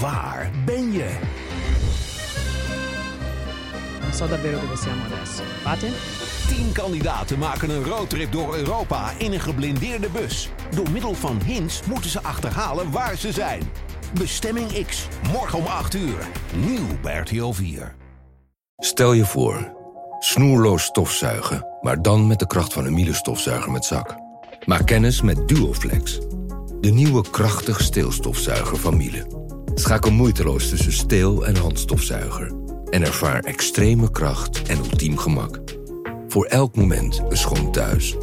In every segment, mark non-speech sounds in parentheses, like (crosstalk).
Waar ben je? Non so davvero dove siamo adesso. Fate? Tien kandidaten maken een roadtrip door Europa in een geblindeerde bus. Door middel van hints moeten ze achterhalen waar ze zijn. Bestemming X, morgen om 8 uur. Nieuw bij RTL 4. Stel je voor, snoerloos stofzuigen, maar dan met de kracht van een Miele stofzuiger met zak. Maak kennis met Duoflex, de nieuwe krachtig steelstofzuiger van Miele. Schakel moeiteloos tussen steel- en handstofzuiger en ervaar extreme kracht en ultiem gemak. Voor elk moment een schoon thuis.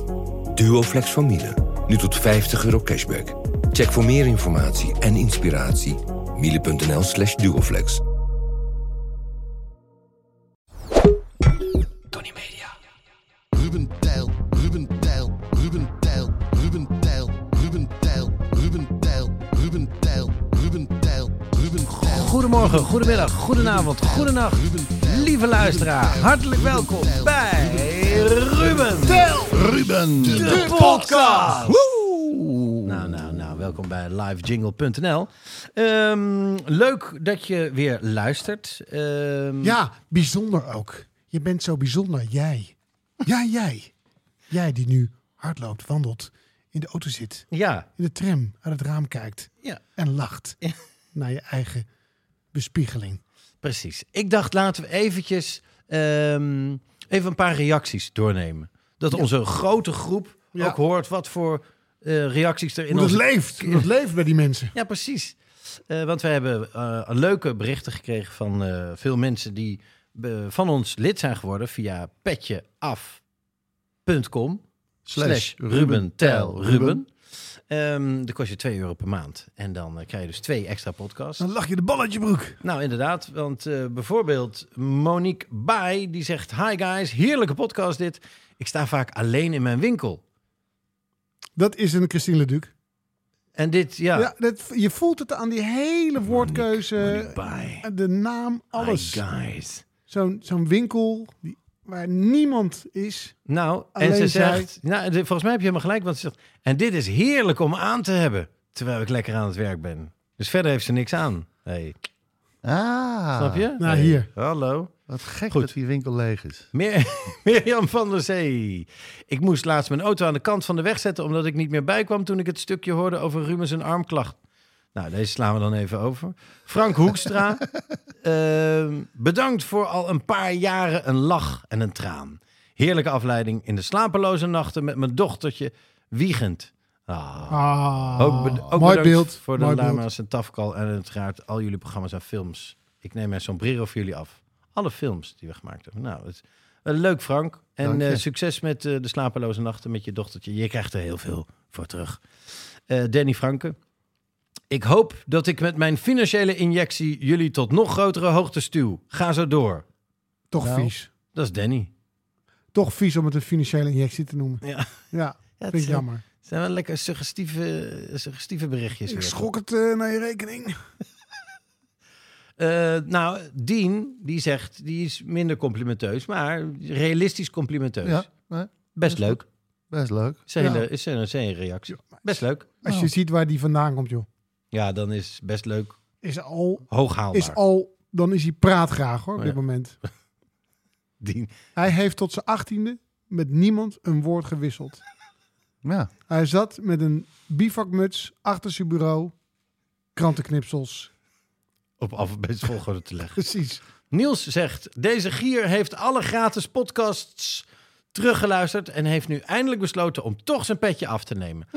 Duoflex van Miele, nu tot 50 euro cashback. Check voor meer informatie en inspiratie miele.nl slash duoflex. Goedemorgen, goedemiddag, goedenavond, goedenacht. Lieve luisteraar, hartelijk welkom bij Ruben. Ruben, De podcast. Nou, nou, nou, welkom bij livejingle.nl. Ehm, leuk dat je weer luistert. Ehm, Ja, bijzonder ook. Je bent zo bijzonder, jij. Ja, jij. Jij die nu hardloopt, wandelt, in de auto zit, Ja, in de tram uit het raam kijkt ja, en lacht Ja. naar je eigen bespiegeling. precies. Ik dacht, laten we eventjes ehm, even een paar reacties doornemen. Dat onze grote groep Ja. ook hoort wat voor eh, reacties er in Hoe dat leeft, hoe dat leeft bij die mensen. Ja, precies. Eh, want we hebben eh, een leuke berichten gekregen van veel mensen die van ons lid zijn geworden via petjeaf.com slash Ruben Tel Ruben. Ehm dat kost je 2 euro per maand. En dan eh, krijg je dus twee extra podcasts. Dan lach je de bal uit je broek. Nou, inderdaad. Want eh, bijvoorbeeld Monique Bai, die zegt... Hi guys, heerlijke podcast dit. Ik sta vaak alleen in mijn winkel. Dat is een Christine Leduc. En dit, ja... Ja, dat, je voelt het aan die hele woordkeuze, Monique Bai. de naam, alles. Hi guys. Zo'n zo'n winkel die, waar niemand is. Nou, en ze zij- zegt, nou, volgens mij heb je helemaal gelijk, want ze zegt, en dit is heerlijk om aan te hebben, terwijl ik lekker aan het werk ben. Dus verder heeft ze niks aan. Hey, Ah, snap je? Nou, Hey, hier. Hallo. Wat gek Goed. dat die winkel leeg is. Meer, (laughs) Mirjam van der Zee. Ik moest laatst mijn auto aan de kant van de weg zetten, omdat ik niet meer bijkwam toen ik het stukje hoorde over Rubens en armklacht. Nou, deze slaan we dan even over. Frank Hoekstra. (laughs) ehm, bedankt voor al een paar jaren een lach en een traan. Heerlijke afleiding in de slapeloze nachten met mijn dochtertje wiegend. Ah. Ah, Ook, ook mooi beeld. voor de. Lama's en Tafkal en uiteraard al jullie programma's en films. Ik neem mijn sombrero voor jullie af. Alle films die we gemaakt hebben. Nou, het eh, leuk Frank. En eh, succes met eh, de slapeloze nachten met je dochtertje. Je krijgt er heel veel voor terug. Danny Franke. Ik hoop dat ik met mijn financiële injectie jullie tot nog grotere hoogte stuw. Ga zo door. Toch Nou. vies. Dat is Danny. Toch vies om het een financiële injectie te noemen. Ja, Ja, vind ik zijn- jammer. Het zijn wel lekker suggestieve, suggestieve berichtjes. Ik weer. schrok het eh, naar je rekening. (laughs) Eh, nou, Dean, die zegt, die is minder complimenteus, maar realistisch complimenteus. Ja, nee, Best leuk. best leuk. Is een, Ja. hele- is een, reactie. Best leuk. Als Oh. je ziet waar die vandaan komt, joh. Ja, dan is best leuk. Is al, Hoog haalbaar. is al, dan is hij praatgraag hoor, op Oh, dit ja. moment. (laughs) Dean. Hij heeft tot zijn achttiende met niemand een woord gewisseld. Ja, Hij zat met een bivakmuts achter zijn bureau, krantenknipsels. Op alfabetische volgorde te leggen. (laughs) Precies. Niels zegt, deze gier heeft alle gratis podcasts teruggeluisterd en heeft nu eindelijk besloten om toch zijn petje af te nemen.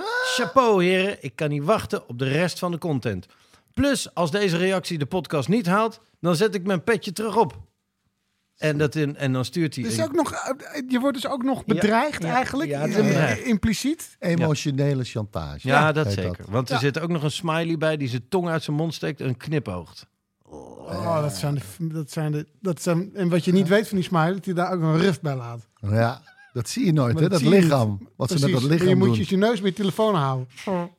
Chapeau heren, ik kan niet wachten op de rest van de content. Plus, als deze reactie de podcast niet haalt, dan zet ik mijn petje terug op. En, dat in, en dan stuurt hij... Dus ook nog, eh, je wordt dus ook nog bedreigd ja, eigenlijk, ja, het is eh, impliciet. emotionele chantage. ja, dat zeker. Want er Ja. zit ook nog een smiley bij die zijn tong uit zijn mond steekt en knipoogt. Oh, dat zijn de, dat zijn de, dat zijn, en wat je niet weet van die smile, dat hij daar ook een ruf bij laat. Ja, dat zie je nooit, Maar hè? dat je lichaam. Wat ze met dat lichaam je moet doen. je je neus bij je telefoon houden.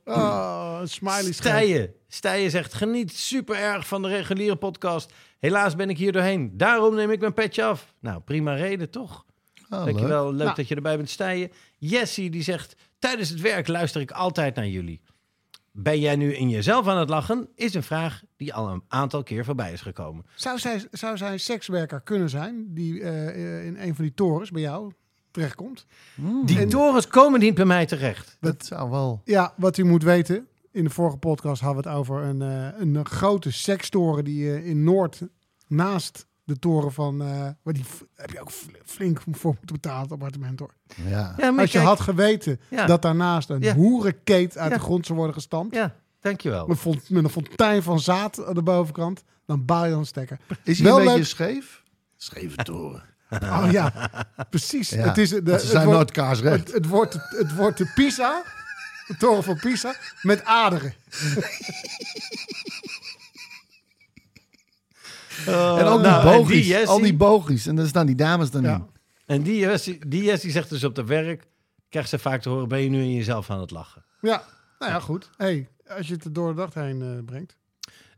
Oh, een smiley. Stijen. Stijen zegt, geniet super erg van de reguliere podcast. Helaas ben ik hier doorheen. Daarom neem ik mijn petje af. Nou, prima reden, toch? Ah, leuk. Dankjewel, leuk Nou. dat je erbij bent, Stijen. Jessie, die zegt, tijdens het werk luister ik altijd naar jullie. Ben jij nu in jezelf aan het lachen? Is een vraag die al een aantal keer voorbij is gekomen. Zou zij, zou zij een sekswerker kunnen zijn die eh, eh, in een van die torens bij jou terechtkomt? Die torens komen niet bij mij terecht. Dat zou wel... Ja, wat u moet weten. In de vorige podcast hadden we het over een, eh, een grote sekstoren die eh, in Noord naast de toren van... eh waar die heb je ook fl- flink voor moeten betalen, het appartement hoor. Ja. Als je kijk- had geweten Ja. dat daarnaast een Ja. hoerenkeet uit Ja. de grond zou worden gestampt... Ja, dankjewel. Met, font- met een fontein van zaad aan de bovenkant, dan baal je dan stekker. Is hij Wel een beetje leuk. scheef? Scheve toren. Oh ja, (laughs) precies. Ja. Het, is de, ze het, zijn wordt, nooit kaarsrecht. het, het, wordt, het wordt de Pisa, de toren van Pisa, met aderen. (laughs) en al die nou, en bogies. die Jessie- al die bogies. En dan staan die dames dan Ja. in. En die Jessie, die Jessie zegt dus op de werk, krijgt ze vaak te horen, ben je nu in jezelf aan het lachen? Ja, nou ja, goed. Hey, als je het er door de dag heen eh, brengt.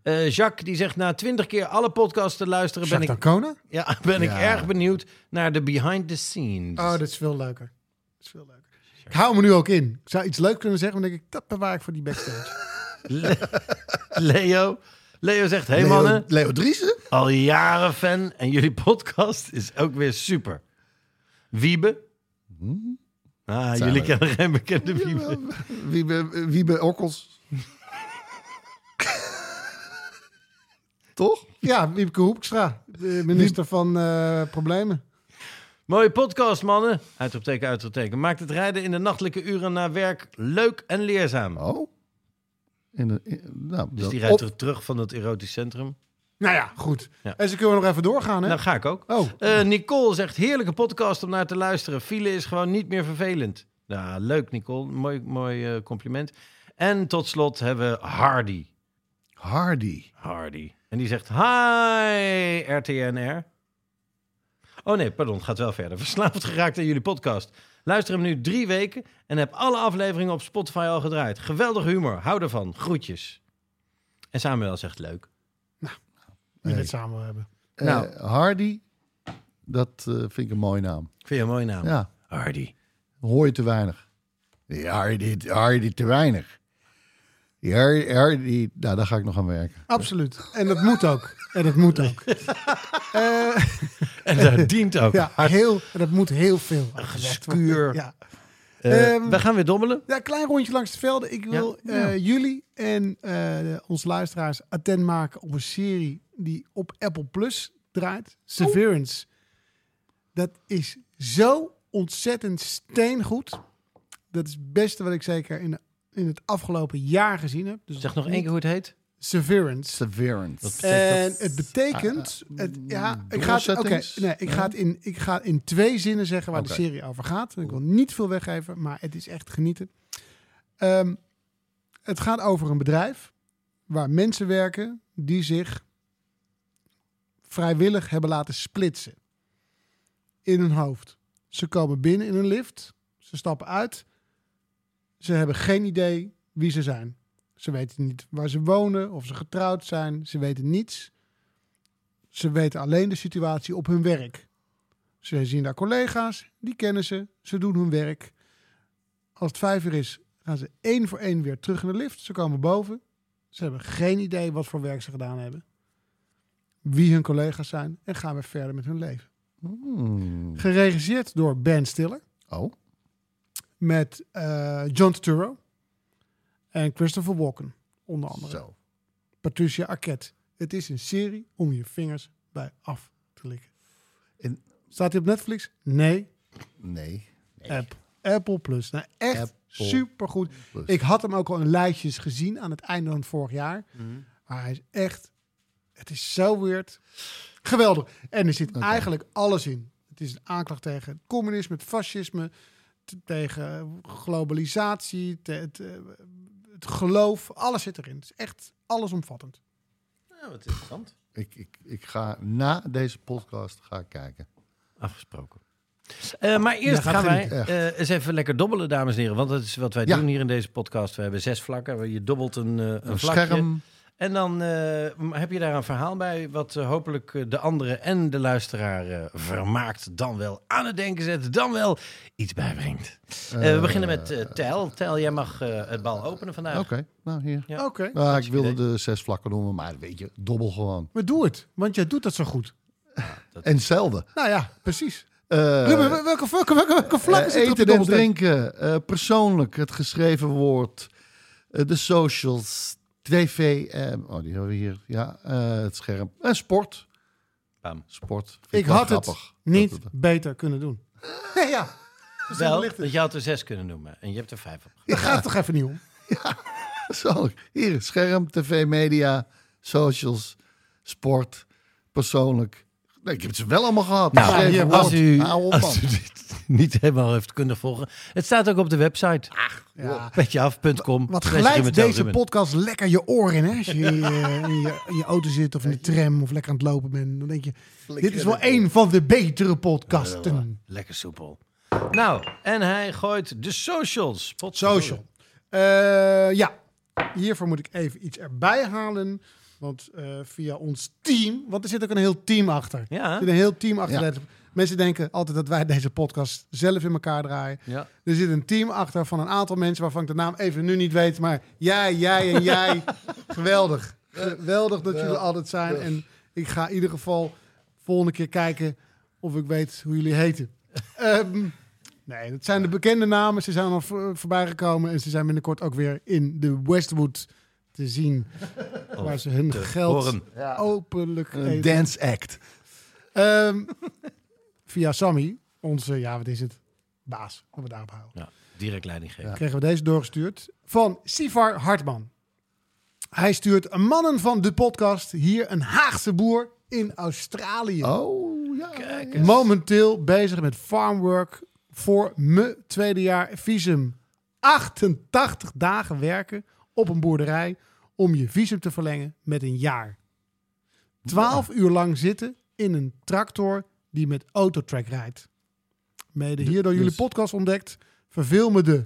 Eh, Jacques die zegt na twintig keer alle podcasts te luisteren, ben ik, D'Ancona? ja, (laughs) ben ik erg benieuwd naar de behind the scenes. Oh, dat is veel leuker. Dat is veel leuker. Ik hou me nu ook in. Ik zou iets leuk kunnen zeggen, maar dan denk ik, dat bewaar ik voor die backstage. (laughs) Le- Leo. Leo zegt, hey Leo, mannen, Leo Driessen? al jaren fan en jullie podcast is ook weer super. Wiebe. Ah, Zijn jullie kennen geen bekende Wiebe. Wie be, wie be Okkels? Toch? ja, Wiebke Hoekstra, de minister van eh, Problemen. Mooie podcast, mannen. Uitroepteken, uitroepteken. Maakt het rijden in de nachtelijke uren naar werk leuk en leerzaam. Oh. In de, in- nou, Dus die rijdt op- terug- van het erotisch centrum. Nou ja, goed. Ja. En ze kunnen we nog even doorgaan, hè? Nou, ga ik ook. oh, Eh, Nicole zegt, heerlijke podcast om naar te luisteren. File is gewoon niet meer vervelend. Ja, leuk Nicole. Mooi, mooi eh, compliment. En tot slot hebben we Hardy. Hardy. Hardy. En die zegt, hi RTNR. Oh nee, pardon, gaat wel verder. (laughs) Verslaafd geraakt aan jullie podcast. Luister hem nu drie weken en heb alle afleveringen op Spotify al gedraaid. Geweldig humor, hou ervan. Groetjes. En Samuel zegt leuk. wie we het samen hebben. Nou. Eh, Hardy, dat eh, vind ik een mooie naam. Vind je een mooie naam? Ja, Hardy. hoor je te weinig. Ja, Hardy, Hardy te weinig. Die Hardy, nou, daar ga ik nog aan werken. Absoluut. En dat moet ook. En dat moet ook. (laughs) Eh, En dat dient ook. ja, heel, dat moet heel veel. Ja. Eh, Ehm, we gaan weer dobbelen. Ja, een klein rondje langs de velden. Ik wil Ja. eh, jullie en eh, onze luisteraars attent maken op een serie die op Apple Plus draait. Severance. Dat is zo ontzettend steengoed. Dat is het beste wat ik zeker in, in het afgelopen jaar gezien heb. Dus Zeg nog één keer hoe het heet. Severance. Severance. En het betekent, het, ja, ik ga, het, nee, ik, ga het in, ik ga in twee zinnen zeggen waar de serie over gaat. Ik wil niet veel weggeven, maar het is echt genieten. Ehm, het gaat over een bedrijf waar mensen werken die zich vrijwillig hebben laten splitsen in hun hoofd. Ze komen binnen in een lift, ze stappen uit, ze hebben geen idee wie ze zijn. Ze weten niet waar ze wonen, of ze getrouwd zijn. Ze weten niets. Ze weten alleen de situatie op hun werk. Ze zien daar collega's, die kennen ze. Ze doen hun werk. Als het vijf uur is, gaan ze één voor één weer terug in de lift. Ze komen boven. Ze hebben geen idee wat voor werk ze gedaan hebben. Wie hun collega's zijn. En gaan weer verder met hun leven. Hmm. Geregisseerd door Ben Stiller. Oh, Met eh, John Turturro. En Christopher Walken, onder andere. zo. Patricia Arquette. Het is een serie om je vingers bij af te likken. En- Staat hij op Netflix? Nee. Nee. App. Apple Plus. Nou, echt Apple supergoed. Plus. Ik had hem ook al in lijstjes gezien aan het einde van vorig jaar. Mhm. Maar hij is echt... Het is zo weird. Geweldig. En er zit eigenlijk alles in. Het is een aanklacht tegen het communisme, het fascisme... tegen globalisatie, te- het, eh, het geloof. Alles zit erin. Het is echt allesomvattend. Ja, wat interessant. Ik, ik, ik ga na deze podcast ga ik kijken. Afgesproken. Eh, maar eerst gaan wij eh, eens even lekker dobbelen, dames en heren. Want dat is wat wij Ja. doen hier in deze podcast. We hebben zes vlakken. Je dobbelt een, eh, een Een vlakje. scherm. En dan eh, heb je daar een verhaal bij, wat eh, hopelijk eh, de anderen en de luisteraar eh, vermaakt, dan wel aan het denken zet, dan wel iets bijbrengt. Eh, we beginnen met Tel. Tel, jij mag eh, het bal openen vandaag. Oké, nou hier. Ja. Oké, Nou, ik wilde idee. de zes vlakken noemen, maar weet je, dobbel gewoon. maar doe het. Want jij doet dat zo goed. En zelden. Nou ja, precies. Eh, welke, welke, welke, welke vlakken zitten je eten en drinken, eh, persoonlijk, het geschreven woord, eh, de socials, tv, eh, oh die hebben we hier, ja, eh, het scherm, en sport. Bam. Sport. Vind Ik had het niet beter kunnen doen. (laughs) ja, Wel, dat je had er zes kunnen noemen en je hebt er vijf op. daar gaat het toch even niet om. Persoonlijk. Hier, scherm, tv, media, socials, sport, persoonlijk. Nee, ik heb ze wel allemaal gehad. Nou, als u, Hou op, als man. u dit niet helemaal heeft kunnen volgen. Het staat ook op de website. Ja. Petjeaf.com. Wat glijdt Tel deze Ruben. podcast lekker je oor in, hè? Als je, in, je in je auto zit of in de tram of lekker aan het lopen bent. Dan denk je, dit is wel een van de betere podcasten. Lekker soepel. Nou, en hij gooit de socials. Potverdorie. Social. Eh, ja, hiervoor moet ik even iets erbij halen. Want eh, via ons team, want er zit ook een heel team achter. Ja. Er zit een heel team achter. Ja. Mensen denken altijd dat wij deze podcast zelf in elkaar draaien. Ja. Er zit een team achter van een aantal mensen waarvan ik de naam even nu niet weet. Maar jij, jij en jij. (laughs) Geweldig. Geweldig dat jullie altijd zijn. En ik ga in ieder geval volgende keer kijken of ik weet hoe jullie heten. (laughs) Ehm, nee, dat zijn de bekende namen. Ze zijn al voor- voorbij gekomen. En ze zijn binnenkort ook weer in de Westwood te zien. waar ze hun geld horen. openlijk Een eten. dance act. Ehm, via Sammy, onze, ja, wat is het? Baas. Laten we daarop houden. Ja, direct leiding geven. Kregen we deze doorgestuurd van Sivar Hartman. Hij stuurt mannen van de podcast hier een Haagse boer in Australië. Oh, ja. Kijk eens. Momenteel bezig met farmwork voor me tweede jaar visum. 88 dagen werken op een boerderij om je visum te verlengen met een jaar. 12 uur lang zitten in een tractor die met autotrack rijdt. Mede hier door jullie dus- podcast ontdekt, verveel me de.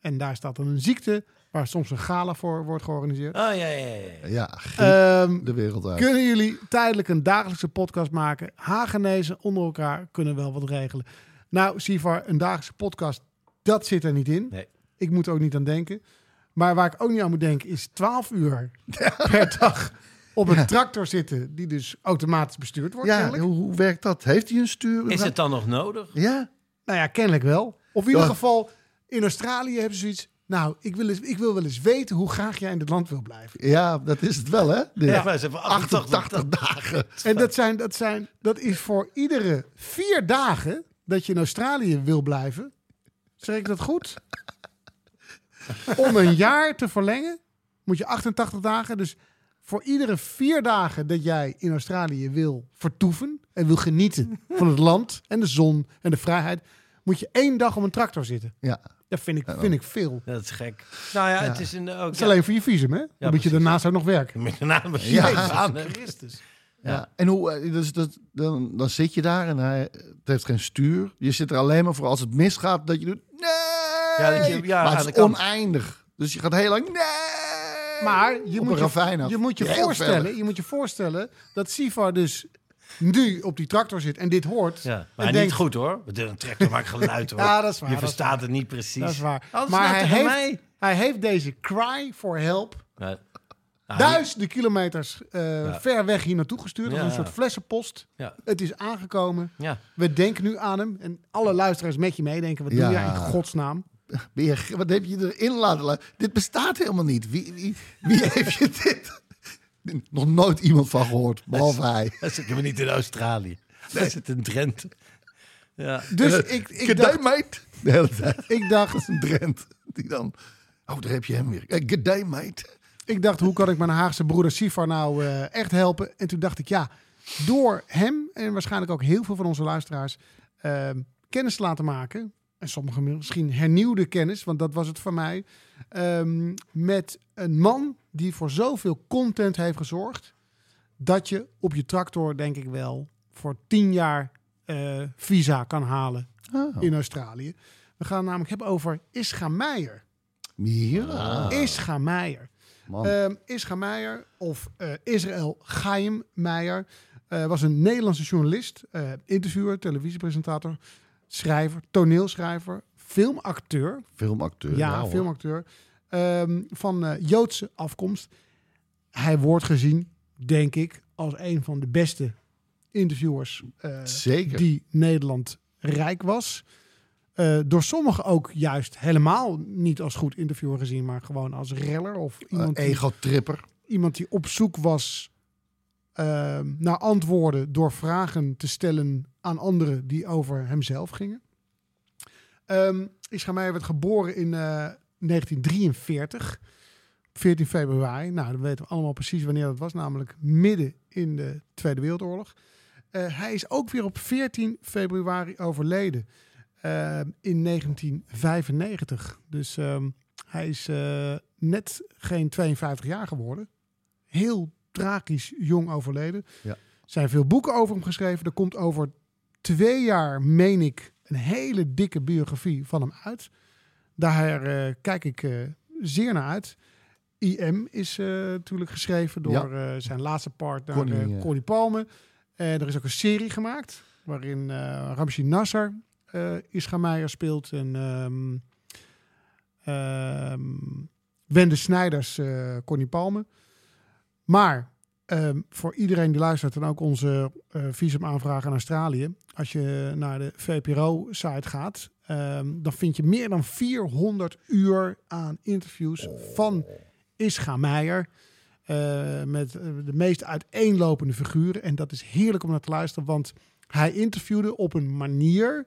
En daar staat dan een ziekte waar soms een gala voor wordt georganiseerd. Oh, ja, ja, ja. ja. Ehm, de wereld uit. kunnen jullie tijdelijk een dagelijkse podcast maken? Hagenezen onder elkaar kunnen wel wat regelen. Nou, Sivar, een dagelijkse podcast, dat zit er niet in. Nee. Ik moet er ook niet aan denken. Maar waar ik ook niet aan moet denken is 12 uur per (laughs) dag op een tractor zitten die dus automatisch bestuurd wordt. Ja, kennelijk. hoe, hoe werkt dat? Heeft hij een stuur? Is het dan nog nodig? Ja. Nou ja, kennelijk wel. Of in ieder Ja. geval, in Australië hebben ze zoiets. Nou, ik wil, eens, ik wil wel eens weten hoe graag jij in dit land wil blijven. ja, dat is het wel, hè? De Ja, ze hebben 88 88 dagen. En dat, zijn, dat, zijn, dat is voor iedere vier dagen dat je in Australië wil blijven. Zeg ik dat goed? (laughs) Om een jaar te verlengen moet je 88 dagen. Dus voor iedere vier dagen dat jij in Australië wil vertoeven en wil genieten (laughs) van het land en de zon en de vrijheid, moet je één dag op een tractor zitten. Ja. Dat vind ik, vind ik veel. Dat is gek. Nou ja, het is een, ook... Dat is alleen voor je visum, hè? Dan moet je daarnaast ook nog werken. Met name Ja. ja. aan Christus. Ja. En hoe, eh, dus, dat, dan, dan zit je daar en hij het heeft geen stuur. Je zit er alleen maar voor als het misgaat dat je doet. Nee! Ja, dat je- ja, maar het is oneindig. Dus je gaat heel lang. Nee! Maar je Op moet je, je moet je Heel voorstellen, je moet je voorstellen dat Sivar dus nu op die tractor zit en dit hoort. Ja, maar niet denkt, goed hoor. Een tractor maakt geluid hoor. Ja, dat is waar, Je dat is verstaat waar. het niet precies. Dat is waar. Alles maar nou hij heeft, mij. hij heeft deze cry for help Ja. Ah, duizenden kilometers eh, Ja. ver weg hier naartoe gestuurd. Als Ja. een soort flessenpost. Ja. Het is aangekomen. Ja. We denken nu aan hem. En alle luisteraars met je meedenken. Wat Ja. doe jij in godsnaam? Je, wat heb je erin laten laten? Dit bestaat helemaal niet. Wie, wie, wie (laughs) heeft je dit? Nog nooit iemand van gehoord, behalve hij. (laughs) Dat zitten we niet in Australië. Dat zit in Drenthe. Ja. Dus Eh, ik, ik, dacht, day, mate. De hele tijd. ik, dacht, Een Drent. Die dan... Oh, daar heb je hem weer. Eh, Good day, mate. ik dacht, hoe kan ik mijn Haagse broeder Sifar nou eh, echt helpen? En toen dacht ik, ja, door hem en waarschijnlijk ook heel veel van onze luisteraars ehm, kennis te laten maken. En sommigen misschien hernieuwde kennis, want dat was het voor mij. ehm, met een man die voor zoveel content heeft gezorgd. Dat je op je tractor, denk ik wel, voor tien jaar eh, visa kan halen Oh. in Australië. We gaan het namelijk hebben over Ischa Meijer. Ja. Ischa Meijer. Ehm Ischa Meijer, of eh, Israël Chaim Meijer, eh, was een Nederlandse journalist, interviewer, televisiepresentator, schrijver, toneelschrijver, filmacteur. Filmacteur. Ja, filmacteur. ehm, van eh, Joodse afkomst. Hij wordt gezien, denk ik, als een van de beste interviewers eh, Zeker. die Nederland rijk was. Eh, door sommigen ook juist helemaal niet als goed interviewer gezien, maar gewoon als reller of iemand, Een die, ego-tripper. iemand die op zoek was eh, naar antwoorden door vragen te stellen aan anderen die over hemzelf gingen. Ehm Ischa werd geboren in eh, 1943, 14 februari. Nou, dan weten we allemaal precies wanneer dat was, namelijk midden in de Tweede Wereldoorlog. Eh, hij is ook weer op 14 februari overleden eh, in 1995. Dus ehm, hij is eh, net geen 52 jaar geworden. Heel tragisch jong overleden. Ja. Er zijn veel boeken over hem geschreven. Er komt over twee jaar, meen ik, een hele dikke biografie van hem uit. Daar eh, kijk ik eh, zeer naar uit. IM is eh, natuurlijk geschreven door zijn laatste partner Connie, Connie, Palme. En er is ook een serie gemaakt waarin eh Ramzi Nasser eh Ischa Meijer speelt. En ehm, Wende Snijders, eh Connie Palme. Maar ehm, voor iedereen die luistert en ook onze eh visumaanvraag aan Australië. Als je naar de VPRO-site gaat, ehm, dan vind je meer dan 400 uur aan interviews van Ischa Meijer. eh, met eh, de meest uiteenlopende figuren. En dat is heerlijk om naar te luisteren, want hij interviewde op een manier.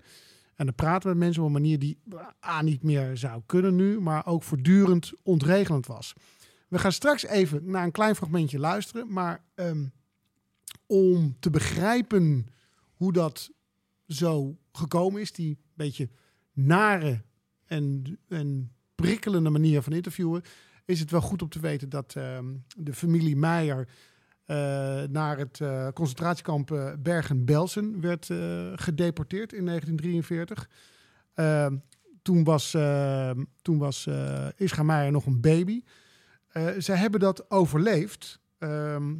En dan praten we met mensen op een manier die A niet meer zou kunnen nu, maar ook voortdurend ontregelend was. We gaan straks even naar een klein fragmentje luisteren, maar ehm, om te begrijpen hoe dat zo gekomen is, die beetje nare en, en prikkelende manier van interviewen, is het wel goed om te weten dat ehm, de familie Meijer eh, naar het eh, concentratiekamp eh, Bergen-Belsen werd gedeporteerd in 1943. Ehm, toen was, toen was Ischa Meijer nog een baby. Eh zij hebben dat overleefd. ehm,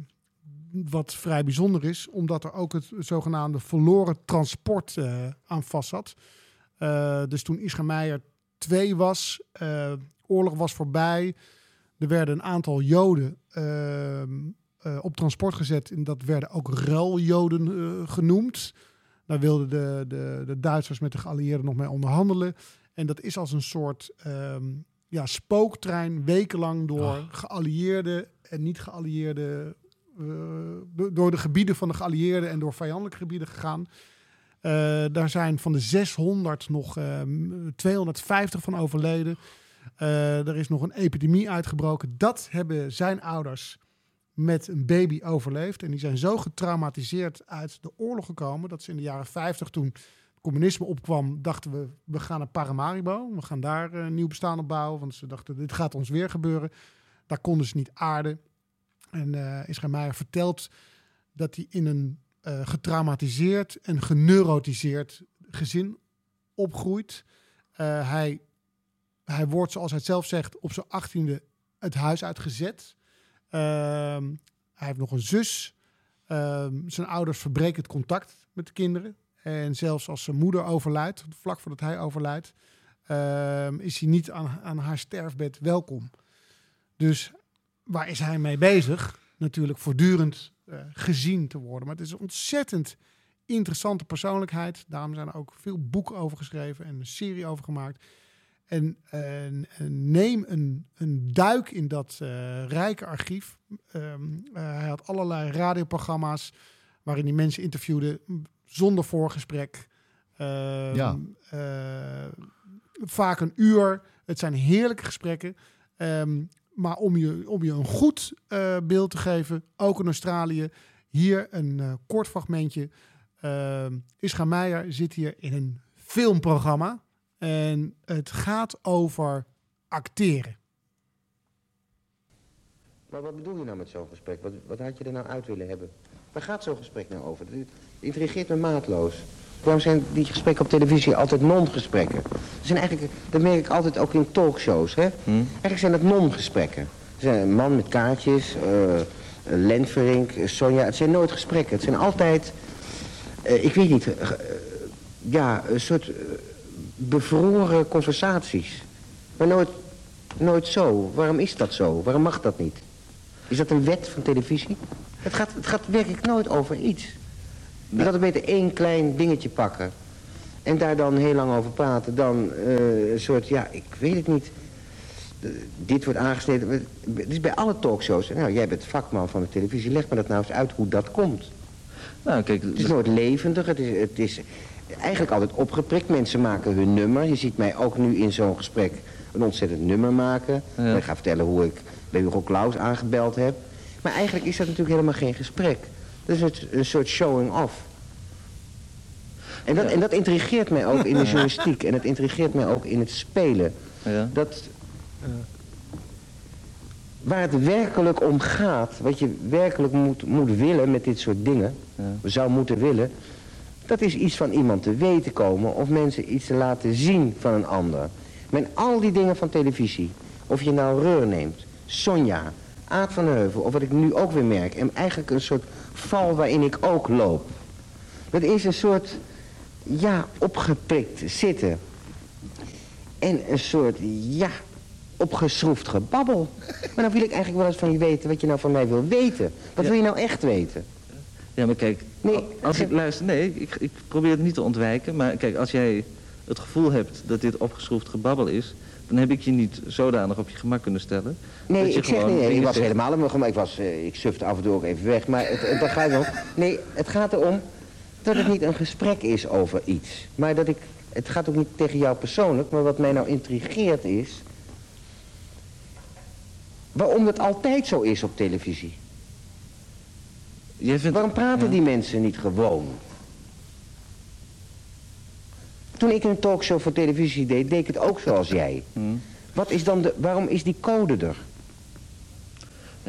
wat vrij bijzonder is, omdat er ook het zogenaamde verloren transport eh, aan vast zat. Eh, dus toen Ischa Meijer twee was, oorlog was voorbij. Er werden een aantal Joden ehm, eh, op transport gezet. En dat werden ook ruiljoden genoemd. Daar wilden de, de, de Duitsers met de geallieerden nog mee onderhandelen. En dat is als een soort ehm, ja, spooktrein wekenlang door geallieerde en niet geallieerde... eh, door- de gebieden van de geallieerden en door vijandelijke gebieden gegaan. Eh, daar zijn van de 600 nog ehm, 250 van overleden. Eh, er is nog een epidemie uitgebroken. Dat hebben zijn ouders met een baby overleefd. En die zijn zo getraumatiseerd uit de oorlog gekomen... dat ze in de jaren 50, toen communisme opkwam... dachten we, we gaan naar Paramaribo. We gaan daar eh, een nieuw bestaan op bouwen. Want ze dachten, dit gaat ons weer gebeuren. Daar konden ze niet aarden. En eh Israël Meijer vertelt dat hij in een eh, getraumatiseerd en geneurotiseerd gezin opgroeit. Eh, hij, hij wordt, zoals hij zelf zegt, op zijn achttiende het huis uitgezet. Ehm, hij heeft nog een zus. Ehm, zijn ouders verbreken het contact met de kinderen. En zelfs als zijn moeder overlijdt, vlak voordat hij overlijdt, ehm, is hij niet aan, aan haar sterfbed welkom. Dus waar is hij mee bezig? Natuurlijk voortdurend eh, gezien te worden. Maar het is een ontzettend interessante persoonlijkheid. Daarom zijn er ook veel boeken over geschreven en een serie over gemaakt. En, neem een, een duik in dat eh, rijke archief. Ehm, eh, hij had allerlei radioprogramma's waarin hij mensen interviewde m, zonder voorgesprek. Ehm, Ja. eh, vaak een uur. Het zijn heerlijke gesprekken. Ehm, maar om je, om je een goed eh, beeld te geven, ook in Australië, hier een eh, kort fragmentje. Ehm Ischa Meijer zit hier in een filmprogramma. En het gaat over acteren. Maar wat bedoel je nou met zo'n gesprek? Wat, wat had je er nou uit willen hebben? Waar gaat zo'n gesprek nou over? Intrigeert me maatloos. Waarom zijn die gesprekken op televisie altijd non-gesprekken? Dat zijn eigenlijk, dat merk ik altijd ook in talkshows, hè? Eigenlijk zijn dat non-gesprekken. Een man met kaartjes, eh Lenverink, Sonja. Het zijn nooit gesprekken. Het zijn altijd, eh, ik weet niet, eh, ja, een soort bevroren conversaties. Maar nooit, nooit zo. Waarom is dat zo? Waarom mag dat niet? Is dat een wet van televisie? Het gaat, het gaat werkelijk nooit over iets. Je had er beter één klein dingetje pakken. En daar dan heel lang over praten. Dan eh, een soort, ja, ik weet het niet. Dit wordt aangesneden. Het is bij alle talkshows. Nou, jij bent vakman van de televisie. Leg me dat nou eens uit hoe dat komt. Nou, kijk, Het is nooit levendig. Het is, het is eigenlijk altijd opgeprikt. Mensen maken hun nummer. Je ziet mij ook nu in zo'n gesprek een ontzettend nummer maken. Ja. Ik ga vertellen hoe ik bij Hugo Claus aangebeld heb. Maar eigenlijk is dat natuurlijk helemaal geen gesprek. Dat is het- een soort showing off. En dat, en dat intrigeert mij ook in de (laughs) journalistiek. En het intrigeert mij ook in het spelen. ja. Dat, eh, waar het werkelijk om gaat, wat je werkelijk moet, moet willen met dit soort dingen, Ja. zou moeten willen, dat is iets van iemand te weten komen of mensen iets te laten zien van een ander. Met al die dingen van televisie, of je nou Reur neemt, Sonja, Aad van Heuvel, of wat ik nu ook weer merk, en eigenlijk een soort val waarin ik ook loop. Dat is een soort, ja, opgeprikt zitten. En een soort, ja, opgeschroefd gebabbel. Maar dan wil ik eigenlijk wel eens van je weten wat je nou van mij wil weten. Wat Ja. wil je nou echt weten? Ja, maar kijk, Nee, als ik luister, nee, ik, ik probeer het niet te ontwijken. Maar kijk, als jij het gevoel hebt dat dit opgeschroefd gebabbel is, dan heb ik je niet zodanig op je gemak kunnen stellen. Nee, dat je ik zeg nee, nee, ik was helemaal op mijn gemak. Ik, was, eh, ik sufte af en toe ook even weg. Maar het, het, gaat erom. Nee, het gaat erom dat het niet een gesprek is over iets. Maar dat ik, het gaat ook niet tegen jou persoonlijk. Maar wat mij nou intrigeert is... Waarom dat altijd zo is op televisie. Vindt, Waarom praten die mensen niet gewoon? Toen ik een talkshow voor televisie deed, deed ik het ook zoals jij. Hm. Wat is dan de, waarom is die code er?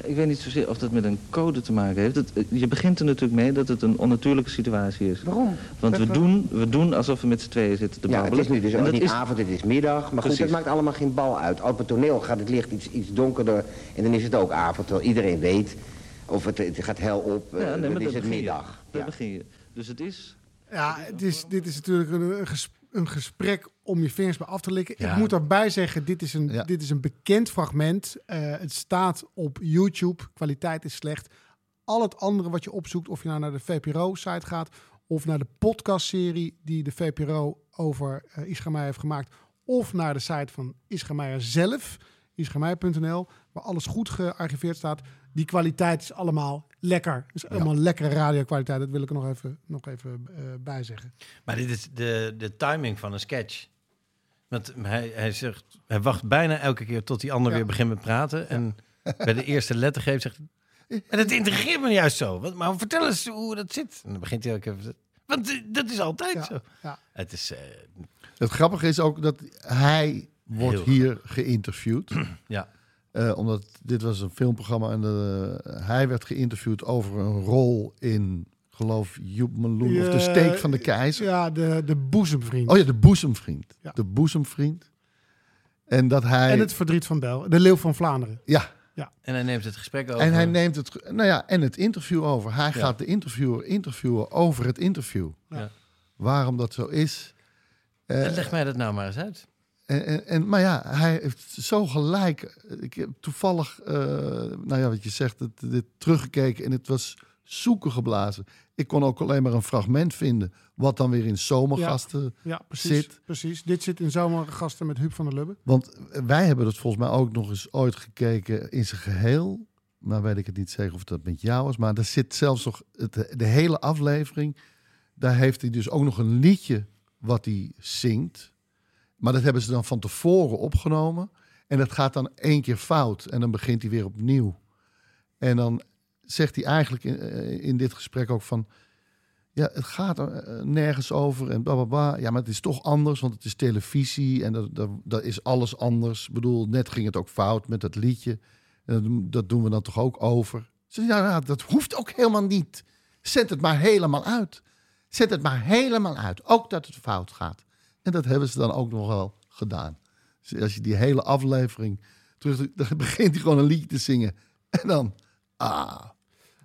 Ik weet niet zozeer of dat met een code te maken heeft. Het, je begint er natuurlijk mee dat het een onnatuurlijke situatie is. Waarom? Want we doen, we doen alsof we met z'n tweeën zitten te Ja, het babbelen. is nu dus ook niet is- avond, het is middag. Maar goed, dat maakt allemaal geen bal uit. Op het toneel gaat het licht iets, iets donkerder en dan is het ook avond. Terwijl iedereen weet, of het, het gaat hel op, eh, Ja, nee, maar dan is het begin je. middag. Ja. begin je. Dus het is... Ja, het is, dit is natuurlijk een, een ges- een gesprek om je vingers bij af te likken. Ja. Ik moet daarbij zeggen, dit is een, Ja. dit is een bekend fragment. Eh, het staat op YouTube. Kwaliteit is slecht. Al het andere wat je opzoekt, of je nou naar de VPRO-site gaat... of naar de podcastserie die de VPRO over uh, heeft gemaakt... of naar de site van Ischa Meijer zelf, ischaMeijer.nl... waar alles goed gearchiveerd staat. Die kwaliteit is allemaal lekker. Het is allemaal lekkere radiokwaliteit. Dat wil ik er nog even, nog even eh, bij zeggen. Maar dit is de, de timing van een sketch. Want hij, hij, zegt, hij wacht bijna elke keer tot die ander Ja. weer begint met praten. En bij de eerste lettergreep zegt hij... En dat integreert me juist zo. Want, maar vertel eens hoe dat zit. En dan begint hij elke keer... Want dat is altijd Ja, zo. ja. Het is... eh, Het grappige is ook dat hij wordt Heel hier geïnterviewd. (clears throat) ja. Eh, omdat dit was een filmprogramma en eh, hij werd geïnterviewd over een rol in, geloof Joep Meloen of de Ja, steek van de keizer. Ja, de, de boezemvriend. Oh ja, de boezemvriend. Ja. De boezemvriend. En dat hij... En het verdriet van Bel. De leeuw van Vlaanderen. Ja, En hij neemt het gesprek over. en hij neemt het, nou ja, en het interview over. Hij gaat de interviewer interviewen over het interview. Ja. Waarom dat zo is. Eh, leg mij dat nou maar eens uit. En, en, en- maar ja, hij heeft zo gelijk. Ik heb toevallig, eh, nou ja, wat je zegt, het, dit teruggekeken en het was zoeken geblazen. Ik kon ook alleen maar een fragment vinden, wat dan weer in zomergasten. Ja, precies. Zit. precies. Dit zit in zomergasten met Huub van der Lubbe. Want wij hebben het volgens mij ook nog eens ooit gekeken in zijn geheel. Nou weet ik het niet zeker of dat met jou was, maar er zit zelfs nog het, de hele aflevering. Daar heeft hij dus ook nog een liedje wat hij zingt. Maar dat hebben ze dan van tevoren opgenomen. En dat gaat dan één keer fout. En dan begint hij weer opnieuw. En dan zegt hij eigenlijk in, eh, dit gesprek ook van... Ja, het gaat er eh, nergens over en blablabla. Ja, maar het is toch anders, want het is televisie en dat, dat, dat is alles anders. Ik bedoel, net ging het ook fout met dat liedje. En dat, dat doen we dan toch ook over. Ze ja, ja, dat hoeft ook helemaal niet. Zet het maar helemaal uit. Zet het maar helemaal uit. Ook dat het fout gaat. En dat hebben ze dan ook nog wel gedaan. Dus als je die hele aflevering terug, dan (laughs) begint hij gewoon een liedje te zingen. En dan, ah,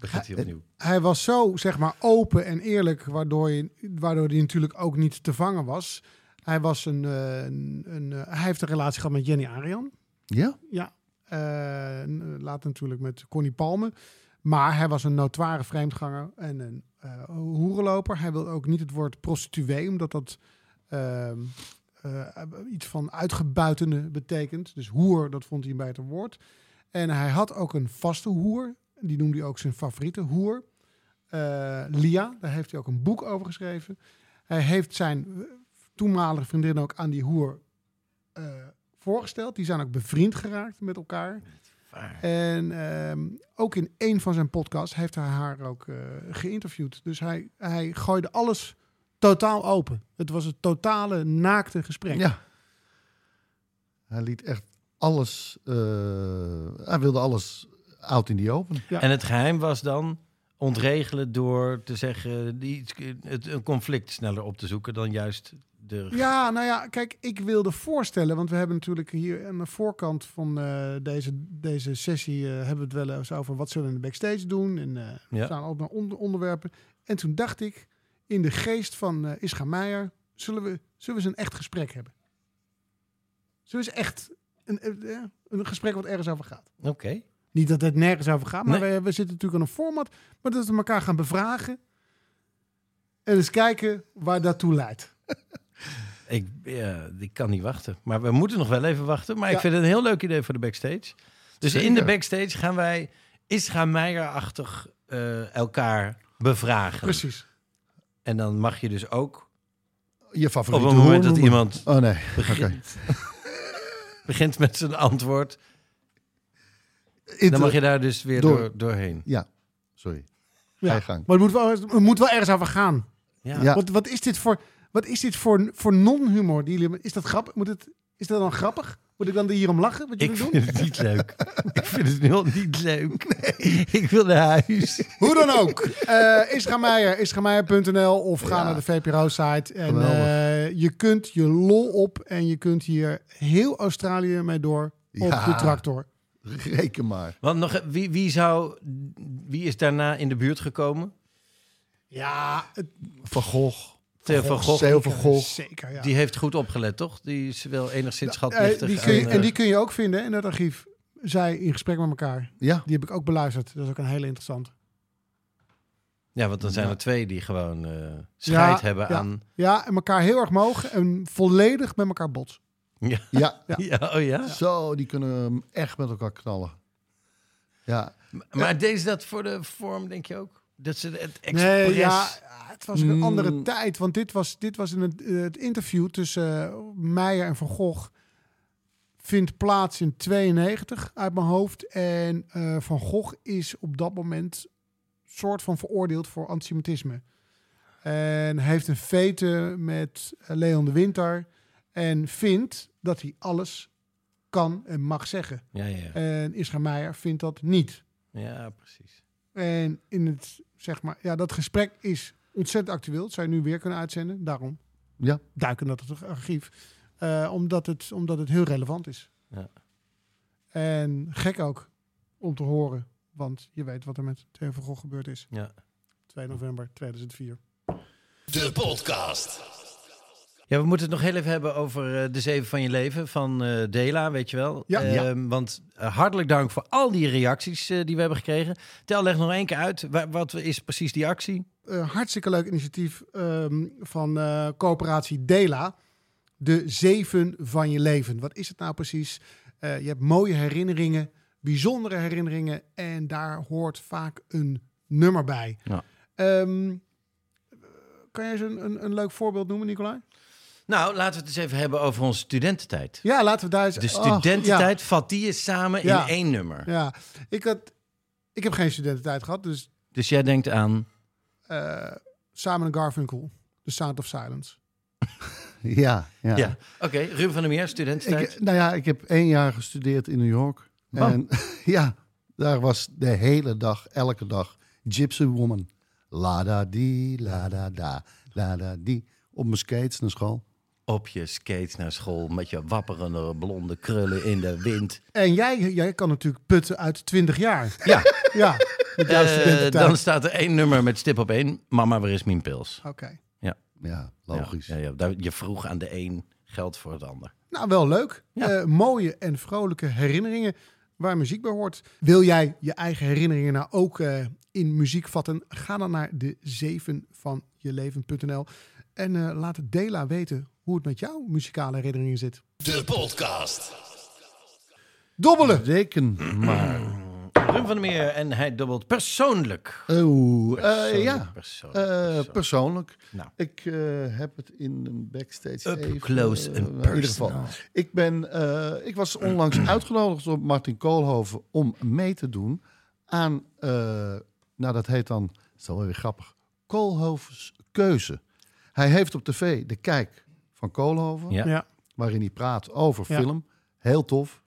Begint hij opnieuw. Hij was zo, zeg maar, open en eerlijk, waardoor, je, waardoor hij natuurlijk ook niet te vangen was. Hij, was een, eh, een, een, eh, hij heeft een relatie gehad met Jenny Arian. ja? Ja, eh, later natuurlijk met Connie Palme. Maar hij was een notoire vreemdganger en een eh hoerenloper. Hij wilde ook niet het woord prostituee, omdat dat iets van uitgebuitende betekent. Dus hoer, dat vond hij een beter woord. En hij had ook een vaste hoer. Die noemde hij ook zijn favoriete hoer. Eh, Lia, daar heeft hij ook een boek over geschreven. Hij heeft zijn eh, toenmalige vriendin ook aan die hoer eh, voorgesteld. Die zijn ook bevriend geraakt met elkaar. En ehm, ook in een van zijn podcasts heeft hij haar ook eh, geïnterviewd. Dus hij, hij gooide alles totaal open. Het was een totale naakte gesprek. Ja. Hij liet echt alles, eh, hij wilde alles out in die open. Ja. En het geheim was dan ontregelen door te zeggen die, het, een conflict sneller op te zoeken dan juist de. Ja, nou ja, kijk, ik wilde voorstellen, want we hebben natuurlijk hier aan de voorkant van eh, deze, deze sessie eh, hebben we het wel eens over wat zullen we in de backstage doen. En eh Ja. er staan altijd maar onder, onderwerpen. En toen dacht ik, in de geest van eh Ischa Meijer, zullen we, zullen we eens een echt gesprek hebben? Zullen we eens echt een, eh, eh, een gesprek wat ergens over gaat? Oké. Niet dat het nergens over gaat, maar Nee. we, we zitten natuurlijk aan een format, maar dat we elkaar gaan bevragen. En eens kijken waar dat toe leidt. (laughs) Ik, ja, ik kan niet wachten. Maar we moeten nog wel even wachten. Maar ik vind het een heel leuk idee voor de backstage. Dus in de backstage gaan wij Isra Meijer-achtig elkaar bevragen. Precies. En dan mag je dus ook Je op favoriete het moment dat noemen. iemand Oh nee, (laughs) oké. begint, (laughs) begint met zijn antwoord, Inter- dan mag je daar dus weer Door. door, doorheen. Ja, sorry. Ja. Ga je gang. Maar het moet, wel, het moet wel ergens over gaan. Ja. Ja. Wat, wat is dit voor, wat is dit voor, voor non-humor? Is dat grappig? Moet het, is dat dan grappig? Moet ik dan hierom lachen? Wat Ik doen? vind het niet leuk. (laughs) ik vind het al niet leuk. Ik wil naar huis. Hoe dan ook. Eh Isra Meijer, isrameijer.nl of ga Ja. naar de VPRO-site. En eh, je kunt je lol op en je kunt hier heel Australië mee door op Ja. de tractor. Reken maar. Want nog, wie, wie, zou, wie is daarna in de buurt gekomen? Ja, het, Van Gogh. Theo van Gogh. Theo van Gogh. zeker. Ja. Die heeft goed opgelet, toch? Die is wel enigszins Eh, schatplichtig. die kun je, aan, en eh, die kun je ook vinden in het archief. Zij in gesprek met elkaar. Ja, Die heb ik ook beluisterd. Dat is ook een hele interessante. Ja, want dan zijn er twee die gewoon eh scheid Ja, hebben ja. aan... Ja, en elkaar heel erg mogen en volledig met elkaar botsen. Ja. ja. Ja. (laughs) ja, oh ja? Zo, die kunnen hem echt met elkaar knallen. Ja, Maar deze dat voor de vorm, denk je ook? Dat ze het expres... Nee, ja, het was een Mm. andere tijd. Want dit was, dit was in het, eh, het interview tussen eh, Meijer en Van Gogh. Vindt plaats in 92 uit mijn hoofd. En eh, Van Gogh is op dat moment soort van veroordeeld voor antisemitisme. En heeft een vete met Leon de Winter. En vindt dat hij alles kan en mag zeggen. Ja, ja, En Israël Meijer vindt dat niet. ja, precies. En in het, zeg maar, ja, dat gesprek is ontzettend actueel. Dat zou je nu weer kunnen uitzenden. Daarom ja. duiken dat het archief. Eh, omdat, het, omdat het heel relevant is. Ja. En gek ook om te horen. Want je weet wat er met Theo van Gogh gebeurd is. Ja. 2 november 2004. De podcast. Ja, we moeten het nog heel even hebben over eh, de zeven van je leven van eh, Dela, weet je wel. Ja. Ehm, Want eh, hartelijk dank voor al die reacties die we hebben gekregen. Tel, leg nog één keer uit. Wa- Wat is precies die actie? Eh, hartstikke leuk initiatief ehm, van eh, coöperatie Dela. De zeven van je leven. Wat is het nou precies? Eh, je hebt mooie herinneringen, bijzondere herinneringen. En daar hoort vaak een nummer bij. Ja. Ehm, kan jij eens een, een, een leuk voorbeeld noemen, Nicolai? Nou, laten we het eens even hebben over onze studententijd. Ja, laten we daar eens... De Oh, studententijd, vat die eens samen Ja. in één nummer. ja, ja. Ik, had, ik heb geen studententijd gehad, dus Dus jij denkt aan... eh Simon Garfunkel, The Sound of Silence. (laughs) Ja, ja. Ja, oké. Ruben van der Meer, studententijd. Ik, nou ja, ik heb één jaar gestudeerd in New York. Oh. En (laughs) ja, daar was de hele dag, elke dag, Gypsy Woman. La da di, la da da, la da di. Op mijn skates naar school. Op je skate naar school met je wapperende blonde krullen in de wind. En jij, jij kan natuurlijk putten uit 20 jaar. Ja, Ja, met jouw eh, dan staat er één nummer met stip op één. Mama, waar is mijn pils? Oké. Ja, logisch. Ja, ja, ja. Daar- Je vroeg aan de een, geld voor het ander. Nou, wel leuk. Ja. Eh, mooie en vrolijke herinneringen waar muziek bij hoort. Wil jij je eigen herinneringen nou ook eh, in muziek vatten? Ga dan naar de 7 van je leven.nl en eh, laat Dela weten hoe het met jouw muzikale herinneringen zit. De podcast. Dobbelen! Reken maar. Rum van der Meer en hij dubbelt persoonlijk. Oh, eh, Persoonlijk, ja. persoonlijk, Eh, persoonlijk. persoonlijk. Nou. Ik eh, heb het in een backstage Up even, close eh, and in ieder personal. geval. Ik, ben, eh, ik was onlangs (clears throat) uitgenodigd door Martin Koolhoven om mee te doen aan, eh, nou dat heet dan, dat is wel weer grappig, Koolhovens Keuze. Hij heeft op tv de kijk van Koolhoven, Ja. Ja. waarin hij praat over Ja. film. Heel tof.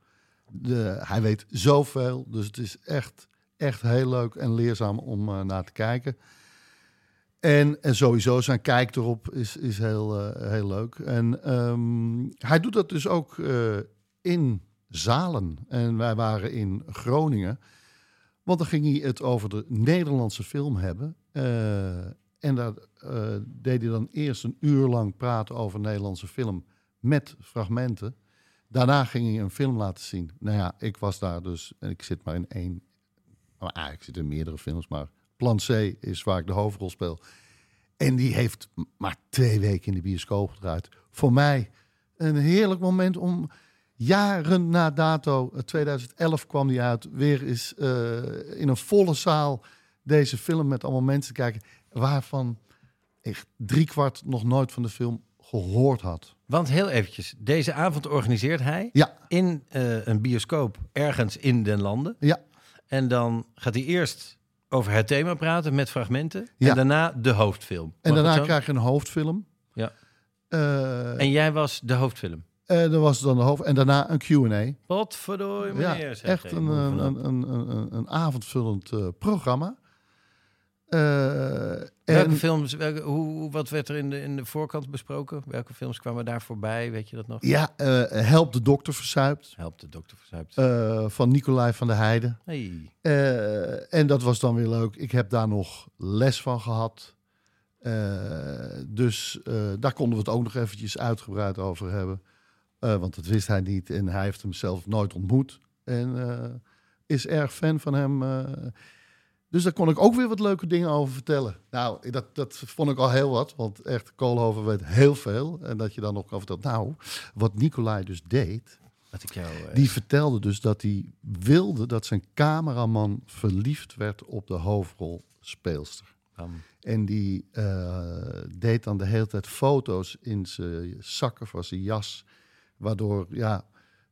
De, hij weet zoveel, dus het is echt, echt heel leuk en leerzaam om eh, naar te kijken. En, en sowieso zijn kijk erop is, is heel, eh, heel leuk. En ehm, hij doet dat dus ook eh, in zalen. En wij waren in Groningen. Want dan ging hij het over de Nederlandse film hebben. Eh, en daar eh, deed hij dan eerst een uur lang praten over Nederlandse film met fragmenten. Daarna ging hij een film laten zien. Nou ja, ik was daar dus, en ik zit maar in één, nou, eigenlijk zit in meerdere films, maar Plan C is waar ik de hoofdrol speel. En die heeft maar twee weken in de bioscoop gedraaid. Voor mij een heerlijk moment om jaren na dato, eh, 2011 kwam die uit, weer eens eh, in een volle zaal deze film met allemaal mensen kijken, waarvan echt driekwart nog nooit van de film gehoord had. Want heel eventjes, deze avond organiseert hij Ja, in eh, een bioscoop ergens in den landen. ja, En dan gaat hij eerst over het thema praten met fragmenten. Ja. En daarna de hoofdfilm. en Mag daarna krijg je een hoofdfilm. Ja. Eh, En jij was de hoofdfilm. eh, dat was dan de hoofd. En daarna een Q&A. Potverdorie, Ja, meneer. zeg echt een, een, een, een, een, een avondvullend programma. Eh, Welke en, films, welke, hoe, wat werd er in de, in de voorkant besproken? Welke films kwamen daar voorbij? Weet je dat nog? ja, eh, Help de dokter verzuipt. Help de dokter verzuipt. eh, van Nicolai van der Heijden. hey. En dat was dan weer leuk. Ik heb daar nog les van gehad. Eh, dus daar konden we het ook nog eventjes uitgebreid over hebben. Want dat wist hij niet en hij heeft hem zelf nooit ontmoet. En is erg fan van hem. eh. Dus daar kon ik ook weer wat leuke dingen over vertellen. Nou, dat, dat vond ik al heel wat. Want echt, Koolhoven weet heel veel. En dat je dan nog over vertelt. Nou, wat Nicolai dus deed... Laat ik jou... eh, Die vertelde dus dat hij wilde dat zijn cameraman verliefd werd op de hoofdrolspeelster. En die eh, deed dan de hele tijd foto's in zijn zakken van zijn jas. Waardoor ja,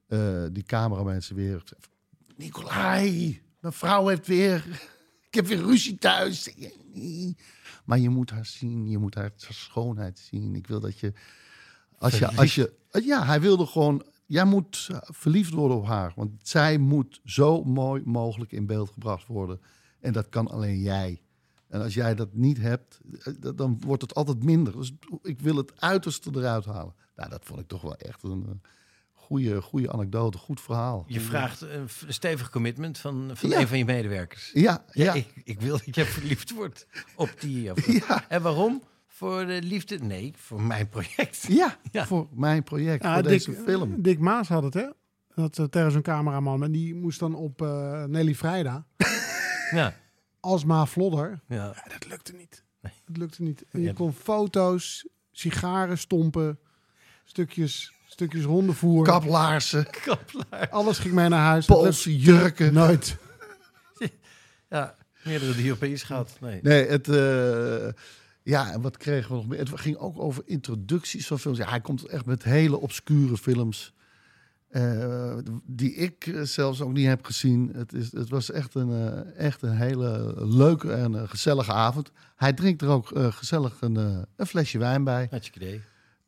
eh, die cameramensen weer... Nicolai, mijn vrouw heeft weer... Ik heb weer ruzie thuis. Maar je moet haar zien, je moet haar schoonheid zien. Ik wil dat je... Als je, als je ja, hij wilde gewoon... Jij moet verliefd worden op haar. Want zij moet zo mooi mogelijk in beeld gebracht worden. En dat kan alleen jij. En als jij dat niet hebt, eh, dan wordt het altijd minder. Dus ik wil het uiterste eruit halen. Nou, dat vond ik toch wel echt een eh, goede, goede anekdote, goed verhaal. Je vraagt een stevig commitment van, van Ja. een van je medewerkers. Ja, Ja, ja. Ik, ik wil dat jij verliefd wordt op die. (laughs) Of Ja. En waarom? Voor de liefde? Nee, voor mijn project. (laughs) Ja, (laughs) Ja. voor mijn project, Ja, voor Dick, deze film. Dick Maas had het, hè? Dat uh, tegen zo'n cameraman. En die moest dan op eh, Nelly Vrijda. Ja. Alsma Vlodder. ja. Ja, dat lukte niet. Dat lukte niet. En je Ja. kon foto's, sigaren stompen, stukjes, stukjes hondenvoer. Kaplaarzen, Kaplaar. Alles ging mee naar huis. Poolse jurken. Nooit. (laughs) Ja, meerdere DOP's gehad. Nee. Nee, het... eh, ja, en wat kregen we nog meer? Het ging ook over introducties van films. Ja, hij komt echt met hele obscure films. eh, die ik eh, zelfs ook niet heb gezien. Het, is, het was echt een, eh, echt een hele leuke en gezellige avond. Hij drinkt er ook gezellig een, een flesje wijn bij. Hartstikke idee.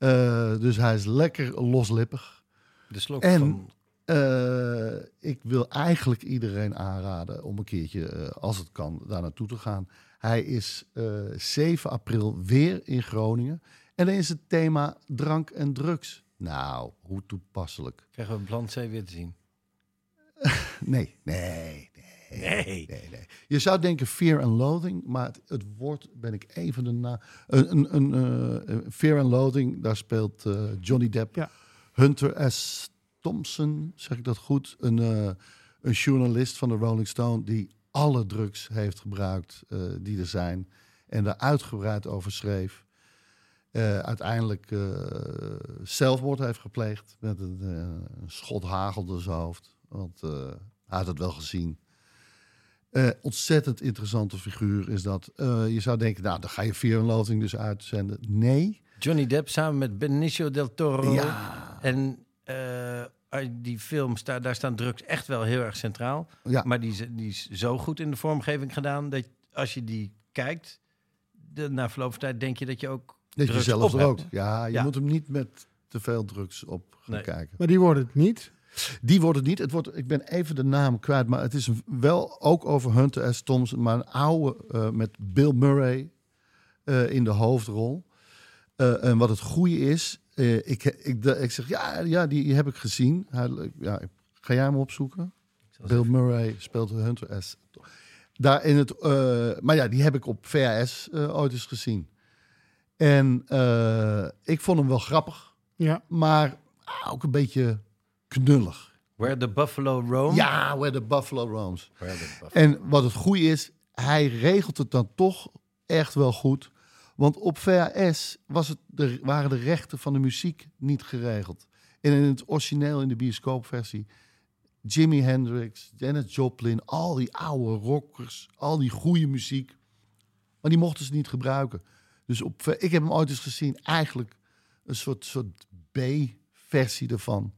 Eh, dus hij is lekker loslippig. De slok En- van... Eh, ik wil eigenlijk iedereen aanraden om een keertje, eh, als het kan, daar naartoe te gaan. Hij is eh, 7 april weer in Groningen. En dan is het thema drank en drugs. Nou, hoe toepasselijk. Krijgen we plan C weer te zien? (laughs) Nee, nee, nee. Nee. Nee. Je zou denken fear and loathing, maar het, het woord ben ik even de na. Een, een, een, eh, een fear and loathing, daar speelt eh, Johnny Depp. Ja. Hunter S. Thompson, zeg ik dat goed? Een, eh, een journalist van de Rolling Stone die alle drugs heeft gebruikt eh, die er zijn en daar uitgebreid over schreef. Eh, uiteindelijk eh, zelfmoord heeft gepleegd met een, eh, een schot hagel door zijn hoofd. Want eh, hij had het wel gezien. Eh, ontzettend interessante figuur is dat. Eh, je zou denken, nou, dan ga je Fear and Loathing dus uitzenden. Nee. Johnny Depp samen met Benicio del Toro. Ja. En eh, uit die films, daar, daar staan drugs echt wel heel erg centraal. Ja. Maar die, is- die is zo goed in de vormgeving gedaan... dat als je die kijkt, de, na verloop van tijd denk je dat je ook Dat je zelf op er hebt. ook. Ja, je Ja. moet hem niet met te veel drugs op gaan Nee. kijken. Maar die worden het niet. Die wordt het niet. Het wordt, ik ben even de naam kwijt, maar het is een- wel ook over Hunter S. Thompson, maar een oude eh, met Bill Murray eh, in de hoofdrol. Eh, en wat het goede is, eh, ik, ik, de- ik zeg ja, ja, die heb ik gezien. Hij, ja, ga jij hem opzoeken? Bill Murray speelt Hunter S. Daar in het, eh, maar ja, die heb ik op VHS eh, ooit eens gezien. En eh, ik vond hem wel grappig, Ja. maar ook een beetje knullig. Where the Buffalo Roam. Ja, where the buffalo roams. Where the Buffalo- En wat het goede is, hij regelt het dan toch echt wel goed. Want op VHS was het de, waren de rechten van de muziek niet geregeld. En in het origineel, in de bioscoopversie, Jimi Hendrix, Janis Joplin, al die oude rockers, al die goede muziek. Maar die mochten ze niet gebruiken. Dus op, ik heb hem ooit eens gezien, eigenlijk een soort, soort B-versie ervan.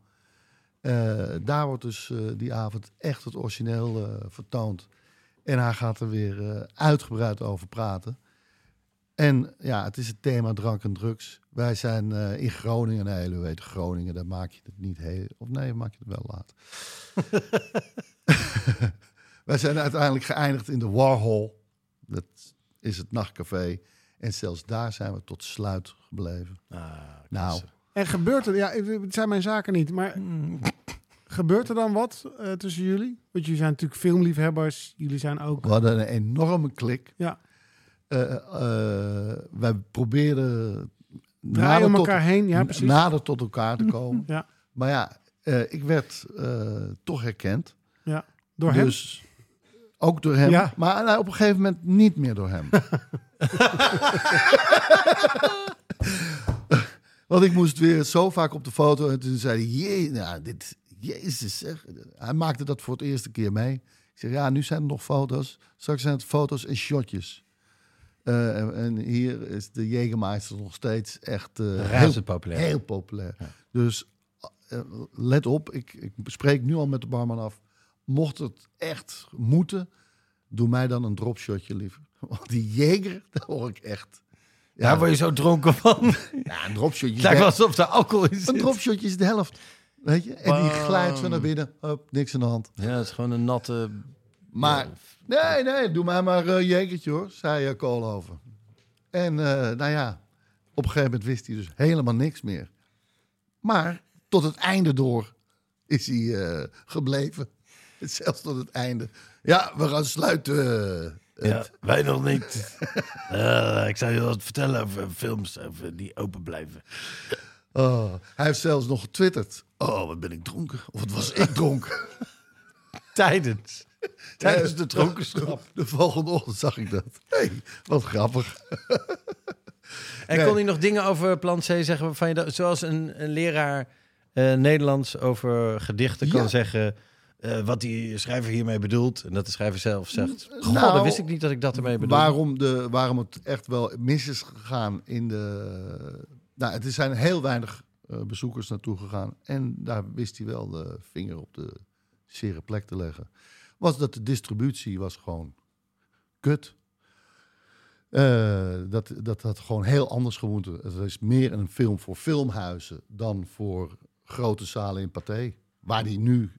Eh, daar wordt dus eh, die avond echt het origineel eh, vertoond. En hij gaat er weer uitgebreid over praten. En ja, het is het thema drank en drugs. Wij zijn in Groningen, nee, u weet Groningen, daar maak je het niet heel... Of nee, maak je het wel laat. (laughs) Wij zijn uiteindelijk geëindigd in de Warhol. Dat is het nachtcafé. En zelfs daar zijn we tot sluit gebleven. Ah, Nou. En gebeurt er, ja, het zijn mijn zaken niet, maar gebeurt er dan wat eh, tussen jullie? Want jullie zijn natuurlijk filmliefhebbers, jullie zijn ook... we hadden een enorme klik. Ja, Eh, eh, wij proberen om tot- elkaar heen, ja precies. nader tot elkaar te komen. (laughs) Ja, Maar ja, eh, ik werd eh, toch herkend. ja. Door hem? dus ook door hem. Ja. Maar nou, op een gegeven moment niet meer door hem. (laughs) Want ik moest weer zo vaak op de foto. En toen zei hij, jee, nou, dit, jezus zeg. Hij maakte dat voor het eerste keer mee. Ik zeg, ja, nu zijn er nog foto's. Straks zijn het foto's en shotjes. Eh, en, en hier is de Jägermeister nog steeds echt eh, heel, populair. heel populair. Dus eh, let op, ik, ik spreek nu al met de barman af. Mocht het echt moeten, doe mij dan een dropshotje liever. (laughs) Want die Jäger, daar hoor ik echt. Ja, Daar word je zo dronken van. (laughs) ja, een dropshotje. Het is lijkt de- wel alsof er alcohol in een dropshotje is de helft. Weet je? En die glijdt zo naar binnen. Hop, niks aan de hand. Ja, het is gewoon een natte... Maar nee, nee, doe mij maar een jekertje hoor, zei uh, Koolhoven. En eh, nou ja, op een gegeven moment wist hij dus helemaal niks meer. Maar tot het einde door is hij eh, gebleven. (laughs) Zelfs tot het einde. Ja, we gaan sluiten. Ja, wij nog niet. (laughs) Eh, ik zou je wat vertellen over films over die open blijven. Oh, hij heeft zelfs nog getwitterd. Oh, wat ben ik dronken? Of wat was ik dronken? (laughs) Tijdens. (laughs) Tijdens de dronkenschap. De volgende ochtend zag ik dat. hey, wat grappig. En Nee. kon hij nog dingen over plan C zeggen je zoals een, een leraar eh, Nederlands over gedichten kan Ja. zeggen zeggen wat die schrijver hiermee bedoelt en dat de schrijver zelf zegt. Goh, Nou, dat wist ik niet dat ik dat ermee bedoel. Waarom, de, waarom het echt wel mis is gegaan in de... Nou, er zijn heel weinig eh, bezoekers naartoe gegaan. En daar wist hij wel de vinger op de zere plek te leggen. Was dat de distributie was gewoon kut. Eh, dat, dat had gewoon heel anders gewoond. Het is meer een film voor filmhuizen dan voor grote zalen in Pathé. Waar die nu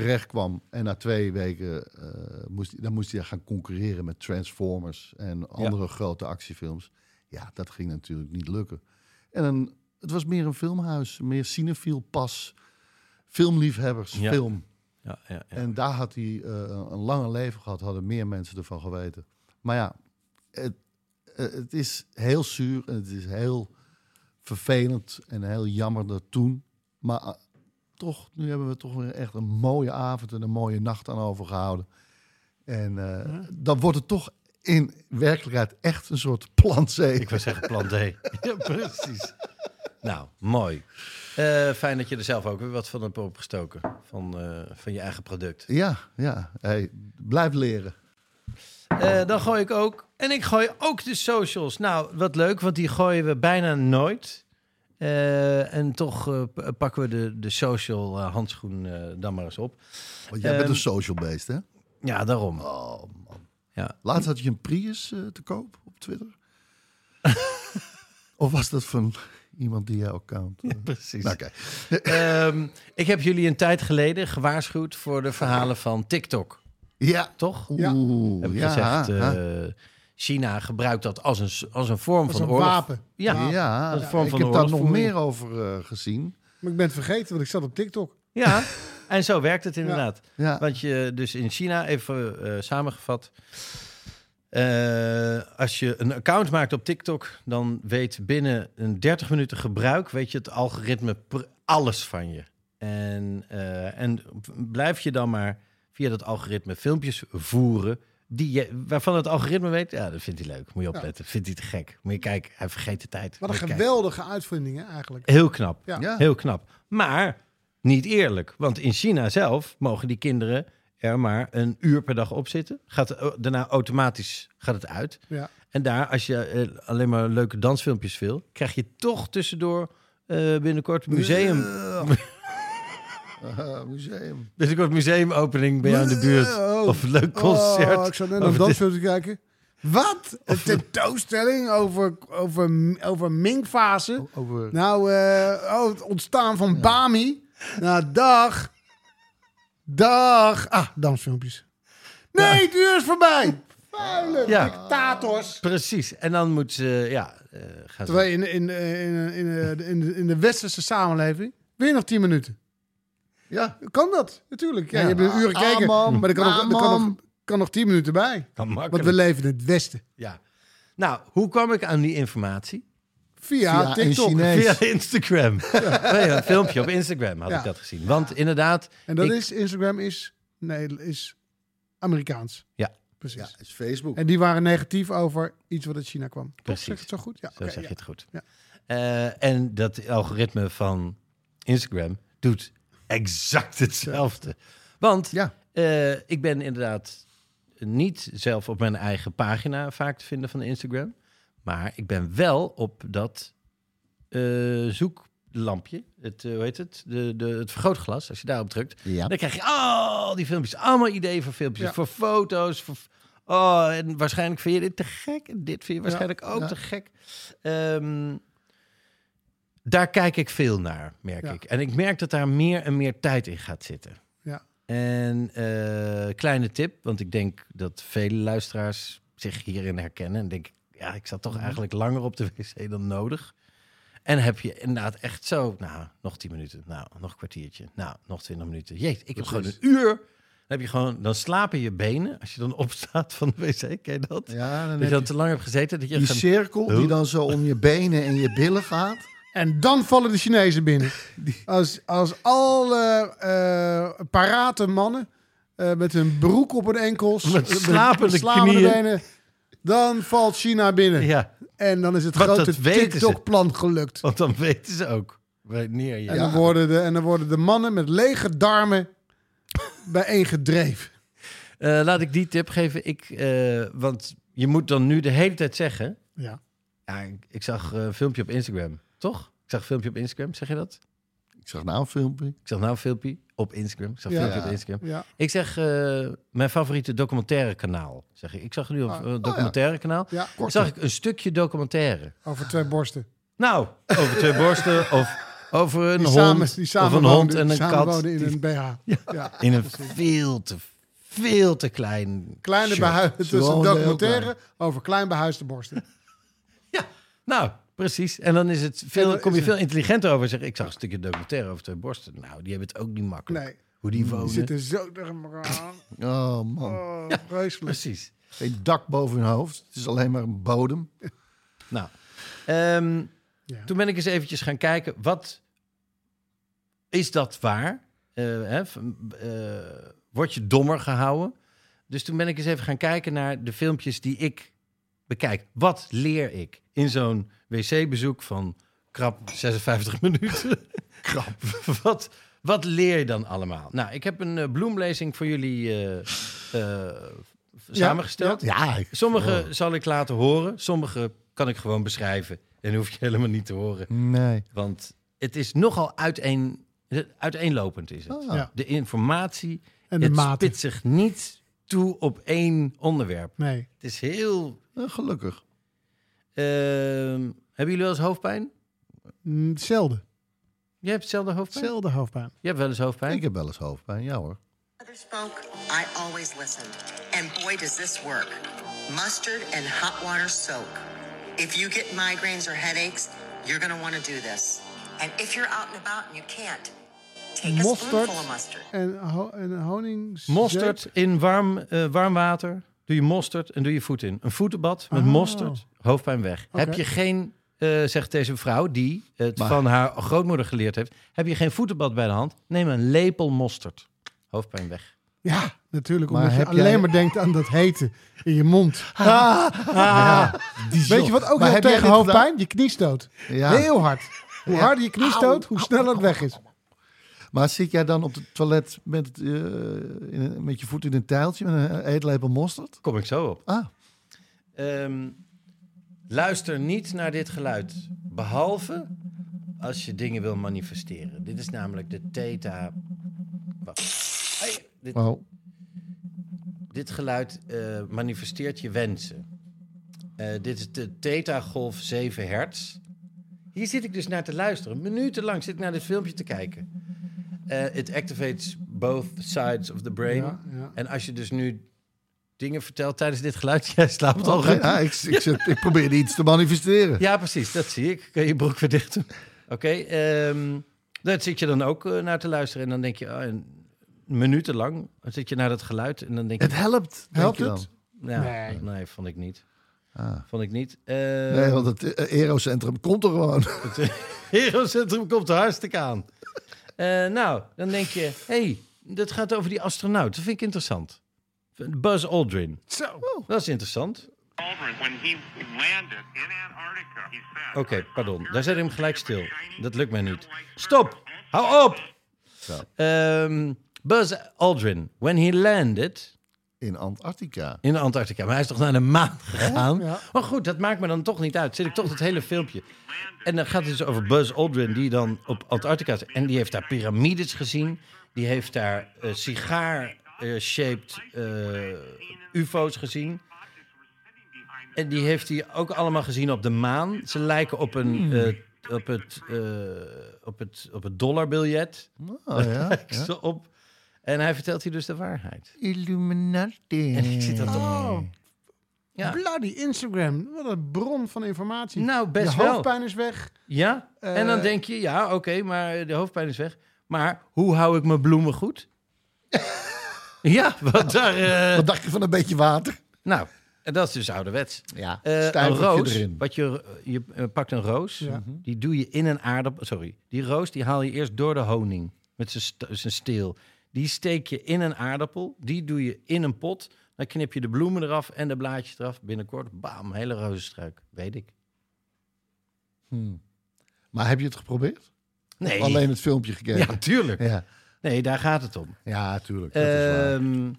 terecht kwam en na twee weken eh, moest, hij- dan moest hij gaan concurreren met Transformers en andere grote actiefilms. Ja, dat ging natuurlijk niet lukken. En een, het was meer een filmhuis, meer cinefiel pas, filmliefhebbers, Ja. film. Ja, ja, ja. En daar had hij eh, een lange leven gehad, hadden meer mensen ervan geweten. Maar ja, het, eh, het is heel zuur en het is heel vervelend en heel jammer dat toen. Maar toch, nu hebben we toch weer echt een mooie avond en een mooie nacht aan overgehouden. En eh, dan wordt het toch in werkelijkheid echt een soort plan C. Ik wil zeggen plan D. (laughs) ja, precies. Nou, mooi. Eh, fijn dat je er zelf ook weer wat van hebt opgestoken. Van, eh, van je eigen product. Ja, ja. Hey, blijf leren. Eh, dan gooi ik ook. En ik gooi ook de socials. Nou, wat leuk, want die gooien we bijna nooit. Eh, en toch eh, pakken we de, de social eh, handschoen dan maar eens op. Want jij bent Ehm, een social beest, hè? Ja, daarom. Oh, man. Ja. Laatst had je een Prius te koop op Twitter. (laughs) of was dat van iemand die jouw account... eh, Precies. nou, Oké. Ehm, ik heb jullie een tijd geleden gewaarschuwd voor de verhalen van TikTok. Ja. Toch? Ja. Oeh, Heb ik ja, gezegd, China gebruikt dat als een, als een vorm van een oorlog. wapen. Ja, ja, een vorm ik van heb daar nog meer over eh, gezien. Maar ik ben het vergeten, want ik zat op TikTok. ja. En zo werkt het inderdaad. Ja. Want je dus in China, even eh, samengevat. eh, als je een account maakt op TikTok, dan weet binnen een 30 minuten gebruik, weet je het algoritme alles van je. En, eh, en blijf je dan maar via dat algoritme filmpjes voeren. Die je, waarvan het algoritme weet, ja, dat vindt hij leuk. Moet je opletten. Vindt hij te gek. Moet je kijken, hij vergeet de tijd. Wat een kijken. geweldige uitvinding, hè, eigenlijk. Heel knap. Ja. Ja. Heel knap. Maar niet eerlijk. Want in China zelf mogen die kinderen er maar een uur per dag op zitten. Gaat, eh, daarna automatisch gaat het uit. Ja. En daar, als je eh, alleen maar leuke dansfilmpjes wil, krijg je toch tussendoor eh, binnenkort museum. Ah, museum. Binnenkort museumuopening bij jou in de buurt. Oh. Of een leuk concert. Oh, ik zat net naar de- dansfilm te kijken. Wat? Een tentoonstelling over, over, over Ming-fase? Over... Nou, eh, oh, het ontstaan van Bami. Nou, dag. Dag. Ah, dansfilmpjes. Nee, het uur is voorbij. Vuile Ja. dictators. Precies. En dan moet ze, ja, eh, gaan ze... Terwijl in, in, in, in, in, in, de, in de westerse samenleving weer nog 10 minuten. Ja. Kan dat? Natuurlijk. Ja, Ja. Je hebt een uur gekeken, Ah, man. maar er kan, nog, Ah, er kan, nog, kan nog 10 minuten bij. Kan Want we leven in het westen. Ja. Nou, hoe kwam ik aan die informatie? Via, TikTok. Via Instagram. (laughs) Nee, een filmpje op Instagram had Ja. ik dat gezien. Want inderdaad, En dat Ik- is, Instagram is, nee, is Amerikaans. Ja. Precies. Ja, is Facebook. En die waren negatief over iets wat uit China kwam. Toch? Precies. Zeg ik het zo goed? Ja, zo zeg ja. je het goed. Ja. Eh, en dat algoritme van Instagram doet exact hetzelfde. Want Ja. eh, ik ben inderdaad niet zelf op mijn eigen pagina vaak te vinden van Instagram. Maar ik ben wel op dat eh, zoeklampje. Het, eh, hoe heet het? De, de, het vergrootglas. Als je daarop drukt, Ja. dan krijg je al die filmpjes. Allemaal ideeën voor filmpjes. Ja. Voor foto's. Voor, oh, en waarschijnlijk vind je dit te gek. En dit vind je waarschijnlijk ook te gek. Ehm, daar kijk ik veel naar, merk Ja. ik. En ik merk dat daar meer en meer tijd in gaat zitten. Ja. En eh, kleine tip, want ik denk dat vele luisteraars zich hierin herkennen. En denk, ja, ik zat Mhm. toch eigenlijk langer op de wc dan nodig. En heb je inderdaad echt zo, nou, nog 10 minuten, nou, nog een kwartiertje, nou, nog 20 minuten. Jeet, ik heb gewoon een uur. Dan heb je gewoon, dan slapen je benen als je dan (laughs) opstaat van de wc. Ken je dat? Ja, dan dat heb je dan te lang hebt gezeten. Dat je die cirkel die dan zo om je benen en je billen gaat. En dan vallen de Chinezen binnen. Als, als alle eh, parate mannen eh, met hun broek op hun enkels, Met eh, slapende slapende knieën. benen, dan valt China binnen. ja, En dan is het Want grote. TikTok-plan gelukt. want dan weten ze ook wanneer je... En, dan worden de, en dan worden de mannen met lege darmen bijeen gedreven. Eh, laat ik die tip geven. Ik, eh, want je moet dan nu de hele tijd zeggen... Ja. Ja, ik, ik zag een filmpje op Instagram, toch? Ik zag een filmpje op Instagram, zeg je dat? Ik zag nou een filmpje. Ik zag nou een filmpje op Instagram. Ik zag een Ja. filmpje op Instagram. Ja. Ik zeg eh, mijn favoriete documentaire kanaal. Zeg ik. ik zag nu op Ah. een documentaire kanaal. Ja, Zag ik een stukje documentaire. over twee borsten. Nou, over twee borsten of over een Die hond. samen, die samen of een hond en die een samen kat. in die een BH. Ja. in een veel te, veel te klein Kleine behuisde, het is een documentaire over klein behuisde borsten. Nou, precies. En dan is het veel, dan kom je veel intelligenter over. Zeg, ik zag een stukje documentaire over twee borsten. Nou, die hebben het ook niet makkelijk. Nee, Hoe die die wonen. zitten zo tegen elkaar aan. (laughs) Oh man, Oh. Precies. geen dak boven hun hoofd. Het is alleen maar een bodem. (laughs) Nou, ehm, Ja. toen ben ik eens eventjes gaan kijken. Wat is dat waar? Eh, hè, eh, word je dommer gehouden? Dus toen ben ik eens even gaan kijken naar de filmpjes die ik bekijk. Wat leer ik in zo'n wc-bezoek van krap 56 minuten? (laughs) krap. (laughs) wat, wat leer je dan allemaal? Nou, ik heb een eh, bloemlezing voor jullie eh, eh, samengesteld. Ja, ik- Sommige zal ik laten horen, sommige kan ik gewoon beschrijven. En hoef je helemaal niet te horen. Nee. Want het is nogal uiteen, uiteenlopend. Is het. Ah. Ja. De informatie, En de het mate. spitst zich niet toe op één onderwerp. Nee. Het is heel... Eh, gelukkig. ehm, hebben jullie wel eens hoofdpijn? Mm, Hetzelfde. Jij hebt hetzelfde hoofdpijn? Hetzelfde hoofdpijn. Je hebt wel eens hoofdpijn? Ik heb wel eens hoofdpijn, ja hoor. Mother spoke, I always listened. And boy, does this work. Mustard and hot water soak. If you get migraines or headaches, you're going to want to do this. And if you're out and about and you can't, take a Mosterd spoonful of mustard. en, ho en honing. Mosterd in warm, eh, warm water. Doe je mosterd en doe je voet in. Een voetenbad met Oh. mosterd, hoofdpijn weg. Heb je geen, eh, zegt deze vrouw die het Maar- van haar grootmoeder geleerd heeft. Heb je geen voetenbad bij de hand? Neem een lepel mosterd. Hoofdpijn weg. Ja, natuurlijk. Maar Omdat je alleen jij- maar denkt aan dat hete in je mond. Die Weet je wat ook Maar heel tegen hoofdpijn? Je kniestoot. Ja. Heel hard. Hoe harder je kniestoot, hoe sneller het weg is. Maar zit jij dan op het toilet met, eh, in met je voet in een tijltje met een eetlepel mosterd? Kom ik zo op. Ah, Ehm, luister niet naar dit geluid. Behalve als je dingen wil manifesteren. Dit is namelijk de theta... Hey, dit, oh. Dit geluid eh, manifesteert je wensen. Eh, dit is de Theta Golf 7 hertz. Hier zit ik dus naar te luisteren. Minutenlang zit ik naar dit filmpje te kijken. Eh, It activates both sides of the brain. Ja, ja. En als je dus nu dingen vertelt tijdens dit geluid... (laughs) Jij slaapt al goed. ja, ik, ik, zit- ik probeer iets te manifesteren. Ja, precies. Dat zie ik. Kun je broek weer dicht doen. Oké. ehm, daar zit je dan ook eh, naar te luisteren. En dan denk je... Oh, en minutenlang zit je naar dat geluid. En dan denk je... Het helpt. Helpt het? Ja, Nee. nee, vond ik niet. Ah. Vond ik niet. Nee, want het eh, Aerocentrum komt er gewoon. het (laughs) Herocentrum komt er hartstikke aan. Eh, nou, dan denk je, hey, dat gaat over die astronaut. Dat vind ik interessant. Buzz Aldrin. Zo. Dat is interessant. Aldrin, when he landed in Antarctica, he said... Oké, pardon. Daar zet ik hem gelijk stil. Dat lukt mij niet. Stop! Hou op! Ehm, Buzz Aldrin, when he landed In Antarctica. in Antarctica. Maar hij is toch naar de maan gegaan? Ja. Maar goed, dat maakt me dan toch niet uit. Zit ik toch het hele filmpje. En dan gaat het dus over Buzz Aldrin, die dan op Antarctica is. En die heeft daar piramides gezien. Die heeft daar eh, sigaar-shaped eh, UFO's gezien. En die heeft hij ook allemaal gezien op de maan. Ze lijken op, een, eh, op, het, op, het, (laughs) op het dollarbiljet. Oh, ja, op. En hij vertelt hier dus de waarheid. Illuminati. En ik zit toch... Oh, Ja. bloody Instagram. Wat een bron van informatie. Nou, best je wel. hoofdpijn is weg. Ja, en dan Eh, denk je, ja, oké, maar de hoofdpijn is weg. Maar hoe hou ik mijn bloemen goed? (laughs) ja, want daar... eh, Wat dacht je van een beetje water? nou, en dat is dus ouderwets. Ja, Eh, een roos, erin. wat je, je eh, pakt een roos, Ja. die doe je in een aardappel... Sorry, die roos die haal je eerst door de honing met zijn steel. Die steek je in een aardappel, die doe je in een pot. Dan knip je de bloemen eraf en de blaadjes eraf. Binnenkort, bam, hele rozenstruik. Weet ik. Hmm. Maar heb je het geprobeerd? Nee. Of Alleen het filmpje gekeken? Ja, natuurlijk. Ja, Nee, daar gaat het om. ja tuurlijk. Ehm,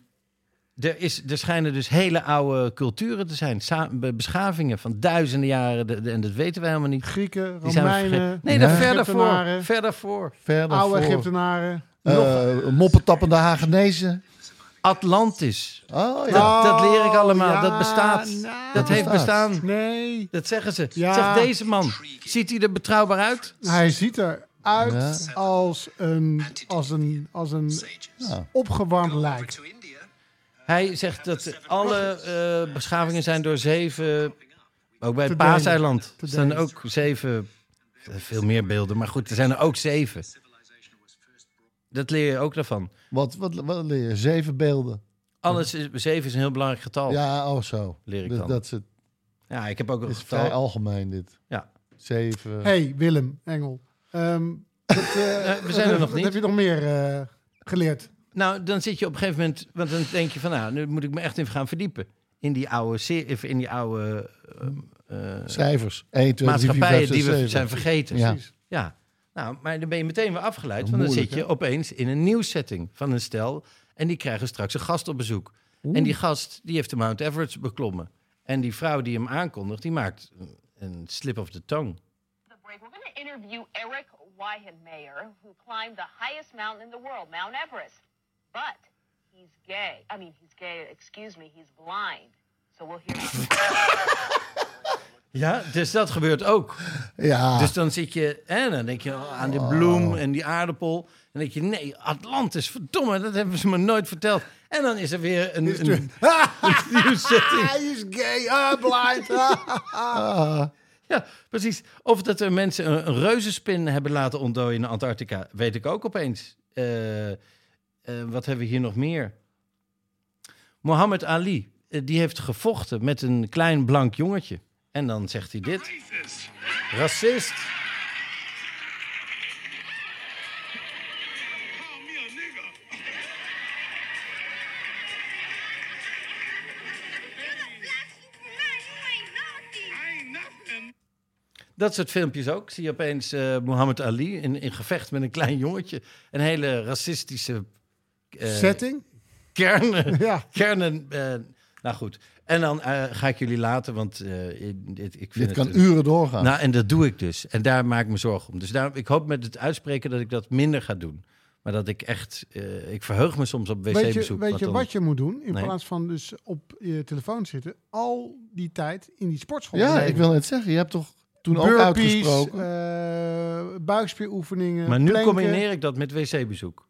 er, is, er schijnen dus hele oude culturen te zijn. Sa- beschavingen van duizenden jaren. de- de- en dat weten we helemaal niet. Grieken, Romeinen. Nee, daar verder voor. Verder voor. Oude Egyptenaren. Eh, moppetappende Hagenezen. Atlantis. Oh ja. Dat, dat leer ik allemaal. ja, dat bestaat. nou. dat heeft bestaat. bestaan. Nee, Dat zeggen ze. Ja. Zegt deze man. Ziet hij er betrouwbaar uit? hij ziet eruit Ja. als een, als een, als een Ja. opgewarmd lijk. Hij zegt dat alle eh, beschavingen zijn door zeven Ook bij het. Paaseiland delen. ook zeven, veel meer beelden, maar goed, er zijn er ook zeven. Dat leer je ook daarvan. Wat, wat, wat leer je? Zeven beelden. Alles is, zeven is een heel belangrijk getal. Ja, oh zo. Leer ik Dat- dan. Dat is, het, Ja, ik heb ook een is getal. vrij algemeen dit. Ja. Zeven. hey, Willem, Engel. Ehm, wat, (laughs) eh, Eh, we zijn er wat- nog (laughs) wat niet. heb je nog meer eh, geleerd? Nou, dan zit je op een gegeven moment, want dan denk je van, nou, nu moet ik me echt even gaan verdiepen in die oude, in die oude eh, eh, Cijfers. 1, 2, 3, 4, 5, maatschappijen 6, die we 7. zijn vergeten. Ja. Ja. Nou, maar dan ben je meteen weer afgeleid. Want dan moeilijk, zit je opeens in een nieuwssetting van een stel. En die krijgen straks een gast op bezoek. En die gast die heeft de Mount Everest beklommen. En die vrouw die hem aankondigt, die maakt een slip of the tongue. the break, we're going to interview Eric Weihenmayer, who climbed the highest mountain in the world, Mount Everest. But he's gay. I mean, he's gay, excuse me, he's blind. So we'll hear (laughs) Ja, dus dat gebeurt ook. Ja. Dus dan zit je, en dan denk je oh, aan de bloem en die aardappel. En dan denk je, nee, Atlantis, verdomme, dat hebben ze me nooit verteld. En dan is er weer een, een. (laughs) (laughs) Hij is gay, ah, blind. (laughs) Ja, precies. Of dat er mensen een, een reuzenspin hebben laten ontdooien in Antarctica, weet ik ook opeens. Eh, eh, wat hebben we hier nog meer? Mohammed Ali, eh, die heeft gevochten met een klein blank jongetje. En dan zegt hij dit. Racist. Dat soort filmpjes ook. Zie je opeens eh Muhammad Ali in, in gevecht met een klein jongetje. Een hele racistische eh, Setting? Kernen. (laughs) Ja. Kernen. eh, nou goed. En dan eh, ga ik jullie laten, want eh, ik- dit, ik vind Dit het kan uren doorgaan. Nou, en dat doe ik dus. En daar maak ik me zorgen om. Dus daar, ik hoop met het uitspreken dat ik dat minder ga doen. Maar dat ik echt... eh, ik verheug me soms op Weet je, wc-bezoek. weet je dan- wat je moet doen? In Nee. plaats van dus op je telefoon zitten, al die tijd in die sportschool. ja, ik wil net zeggen. Je hebt toch toen ook Burpees, uitgesproken. eh, buikspieroefeningen. Maar nu planken. combineer ik dat met wc-bezoek.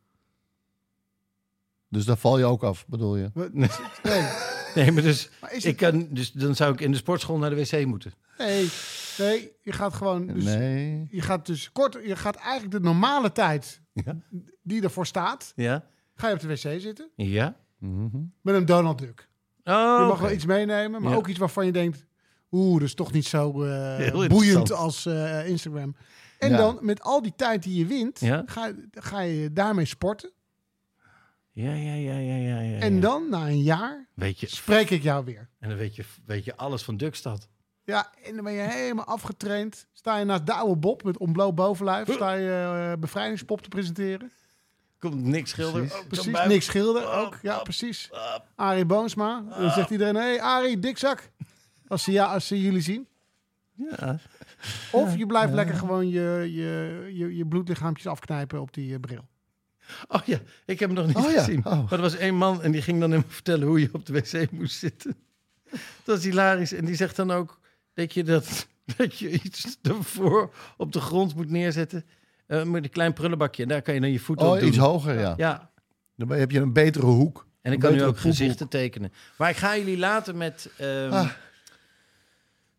Dus daar val je ook af, bedoel je? Wat- Nee, (laughs) (laughs) Nee, maar dus, Maar ik kan, dus dan zou ik in de sportschool naar de wc moeten. nee, nee, je gaat gewoon. Dus, Nee. Je gaat dus kort, je gaat eigenlijk de normale tijd Ja? die ervoor staat, Ja? ga je op de wc zitten Ja? Mhm. met een Donald Duck. Oh, je mag wel iets meenemen, maar Ja. ook iets waarvan je denkt, oeh, dat is toch niet zo eh, boeiend als eh, Instagram. En Ja. dan met al die tijd die je wint, Ja. ga, ga je daarmee sporten. Ja, ja, ja, ja, ja, ja. En dan, na een jaar, Weet je, spreek ik jou weer. en dan weet je, weet je alles van Dukstad. Ja, en dan ben je helemaal afgetraind. Sta je naast Douwe Bob met ontbloot bovenlijf. Sta je eh, bevrijdingspop te presenteren. Komt niks schilder. Precies, Oh. Nick Schilder ook. Ja, precies. Arie Boomsma. Dan zegt iedereen, hé hey, Arie, dikzak. Als ze, ja, als ze jullie zien. Ja. Of je blijft lekker gewoon je, je, je, je bloedlichaampjes afknijpen op die eh, bril. Oh ja, ik heb hem nog niet Oh ja, gezien. oh. Maar er was één man en die ging dan hem vertellen hoe je op de wc moest zitten. Dat is hilarisch. En die zegt dan ook, dat je, dat, (laughs) dat je iets ervoor op de grond moet neerzetten. Eh, met een klein prullenbakje. En daar kan je dan je voet op Oh, doen. iets hoger, ja. Ja, Dan heb je een betere hoek. en ik Een kan nu betere ook poephoek. gezichten tekenen. Maar ik ga jullie laten met ehm Ah,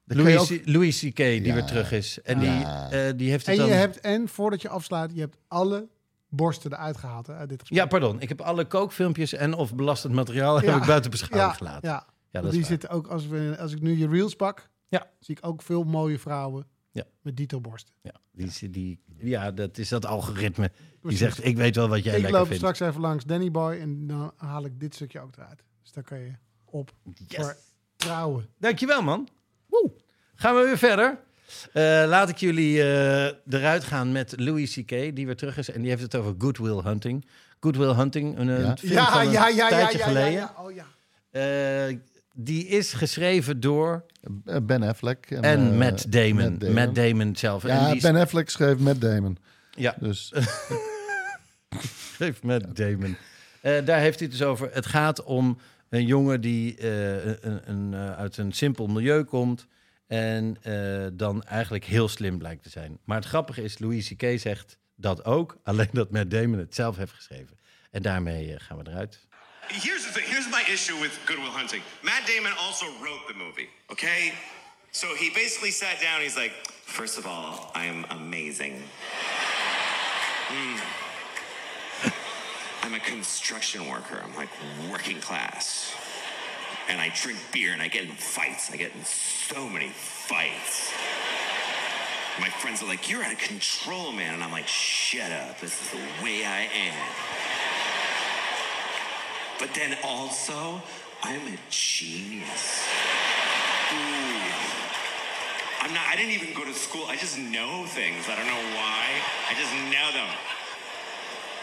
Dan je Louis, ook- C- Louis C.K. die Ja. weer terug is. En Ja. die, eh, die heeft En je dan... hebt, en voordat je afsluit, je hebt alle borsten eruit gehaald hè, uit dit gesprek. Ja, pardon. Ik heb alle kookfilmpjes en of belastend materiaal Ja. (laughs) heb ik buiten beschouwing ja, gelaten. Ja, Ja, dat die zitten ook, als, we, als ik nu je reels pak, Ja. zie ik ook veel mooie vrouwen Ja. met dito borsten. Ja, die, die, ja, dat is dat algoritme. Die zegt, ik weet wel wat jij ik lekker loop vindt. straks even langs Danny Boy en dan haal ik dit stukje ook eruit. Dus daar kan je op Yes. voor trouwen. Dankjewel, man. Woe. Gaan we weer verder. Eh, laat ik jullie eh, eruit gaan met Louis C.K., die weer terug is. En die heeft het over Good Will Hunting. Good Will Hunting, een, een Ja. film Ja, van een ja, ja, ja, tijdje geleden. Oh. Eh, die is geschreven door... Ben Affleck. En, En Matt Damon. Matt Damon, zelf. en Ja, die Ben Affleck schreef Matt Damon. ja, Dus (laughs) Geef met Damon. Daar heeft hij het dus over. Het gaat om een jongen die een, een, uit een simpel milieu komt. En eh, dan eigenlijk heel slim blijkt te zijn. Maar het grappige is, Louis C.K. zegt dat ook. (laughs) Alleen dat Matt Damon het zelf heeft geschreven. En daarmee eh, gaan we eruit. Here's my issue with Goodwill Hunting. Matt Damon also wrote the movie. Okay, So he basically sat down. He's like, first of all, I'm amazing. Mm. I'm a construction worker. I'm like working class. And I drink beer and I get in fights. I get in so many fights. My friends are like, you're out of control, man. And I'm like, shut up. This is the way I am. But then also, I'm a genius. Ooh. I'm not, I didn't even go to school. I just know things. I don't know why. I just know them.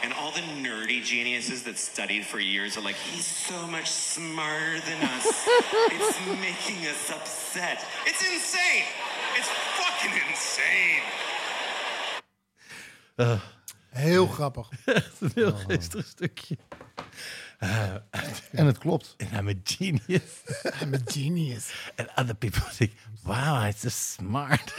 And all the nerdy geniuses that studied for years are like, he's so much smarter than us. (laughs) it's making us upset. It's insane. It's fucking insane. Heel grappig. Echt (laughs) een heel geestig stukje. Uh, (laughs) En het klopt. And I'm a genius. I'm a genius. And other people think, wow, hij is so smart.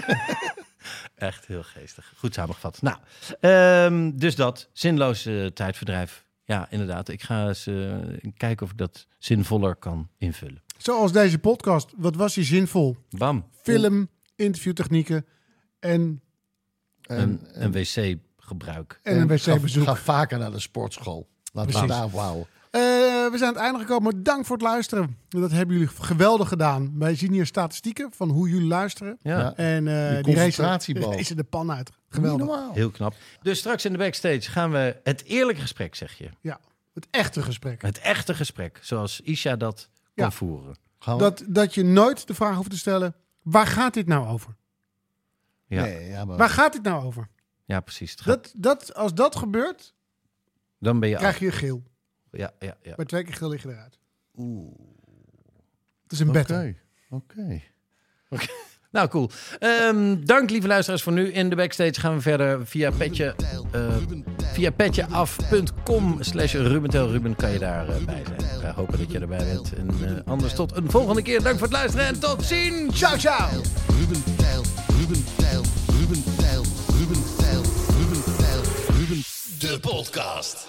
Echt heel geestig. Goed samengevat. Nou, ehm, dus dat. Zinloos eh, tijdverdrijf. Ja, inderdaad. Ik ga eens eh, kijken of ik dat zinvoller kan invullen. Zoals deze podcast. Wat was die zinvol? Bam. Film, interviewtechnieken en, Een, een wc-gebruik. en een wc-bezoek. Ga vaker naar de sportschool. Laten we daar houden. Eh, we zijn aan het einde gekomen. Dank voor het luisteren. Dat hebben jullie geweldig gedaan. Wij zien hier statistieken van hoe jullie luisteren. Ja. En eh Die die concentratieboog. racen, racen de pan uit. Geweldig. Heel knap. Dus straks in de backstage gaan we het eerlijke gesprek, zeg je. Ja, het echte gesprek. Het echte gesprek, zoals Isha dat kan Ja. voeren. Gaan we- Dat, dat je nooit de vraag hoeft te stellen, waar gaat dit nou over? Ja, Nee, ja, maar Waar gaat dit nou over? ja precies. Gaat- Dat, dat, als dat gebeurt, dan ben je krijg je geel. Ja, ja, ja. Bij twee keer geel lig je eruit. Oeh. Het is een Oké. battle. Oké. Nou, cool. Ehm, dank, lieve luisteraars, voor nu. In de backstage gaan we verder via petje, eh, via petjeaf.com slash Rubentel. Ruben kan je daarbij bij zijn. We hopen dat je erbij bent. En eh, anders tot een volgende keer. Dank voor het luisteren en tot ziens. Ciao, ciao. Ruben Tijl, Ruben Tijl, Ruben Tijl, Ruben Tijl, Ruben Tijl, Ruben De podcast.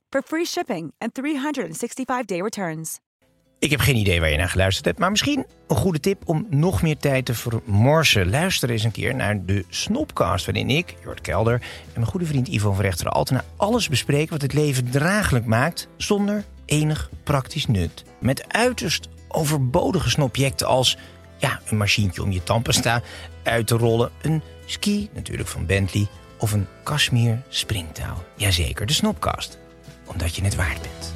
for free shipping and 365-day returns. Ik heb geen idee waar je naar geluisterd hebt, maar misschien een goede tip om nog meer tijd te vermorsen. Luister eens een keer naar de Snopcast, waarin ik, Jort Kelder en mijn goede vriend Ivo van Rechteren Altena alles bespreken wat het leven draaglijk maakt zonder enig praktisch nut. Met uiterst overbodige snobjecten als ja, een machientje om je tandpasta uit te rollen, een ski natuurlijk van Bentley of een Kashmir springtouw. Jazeker, de Snopcast, omdat je het waard bent.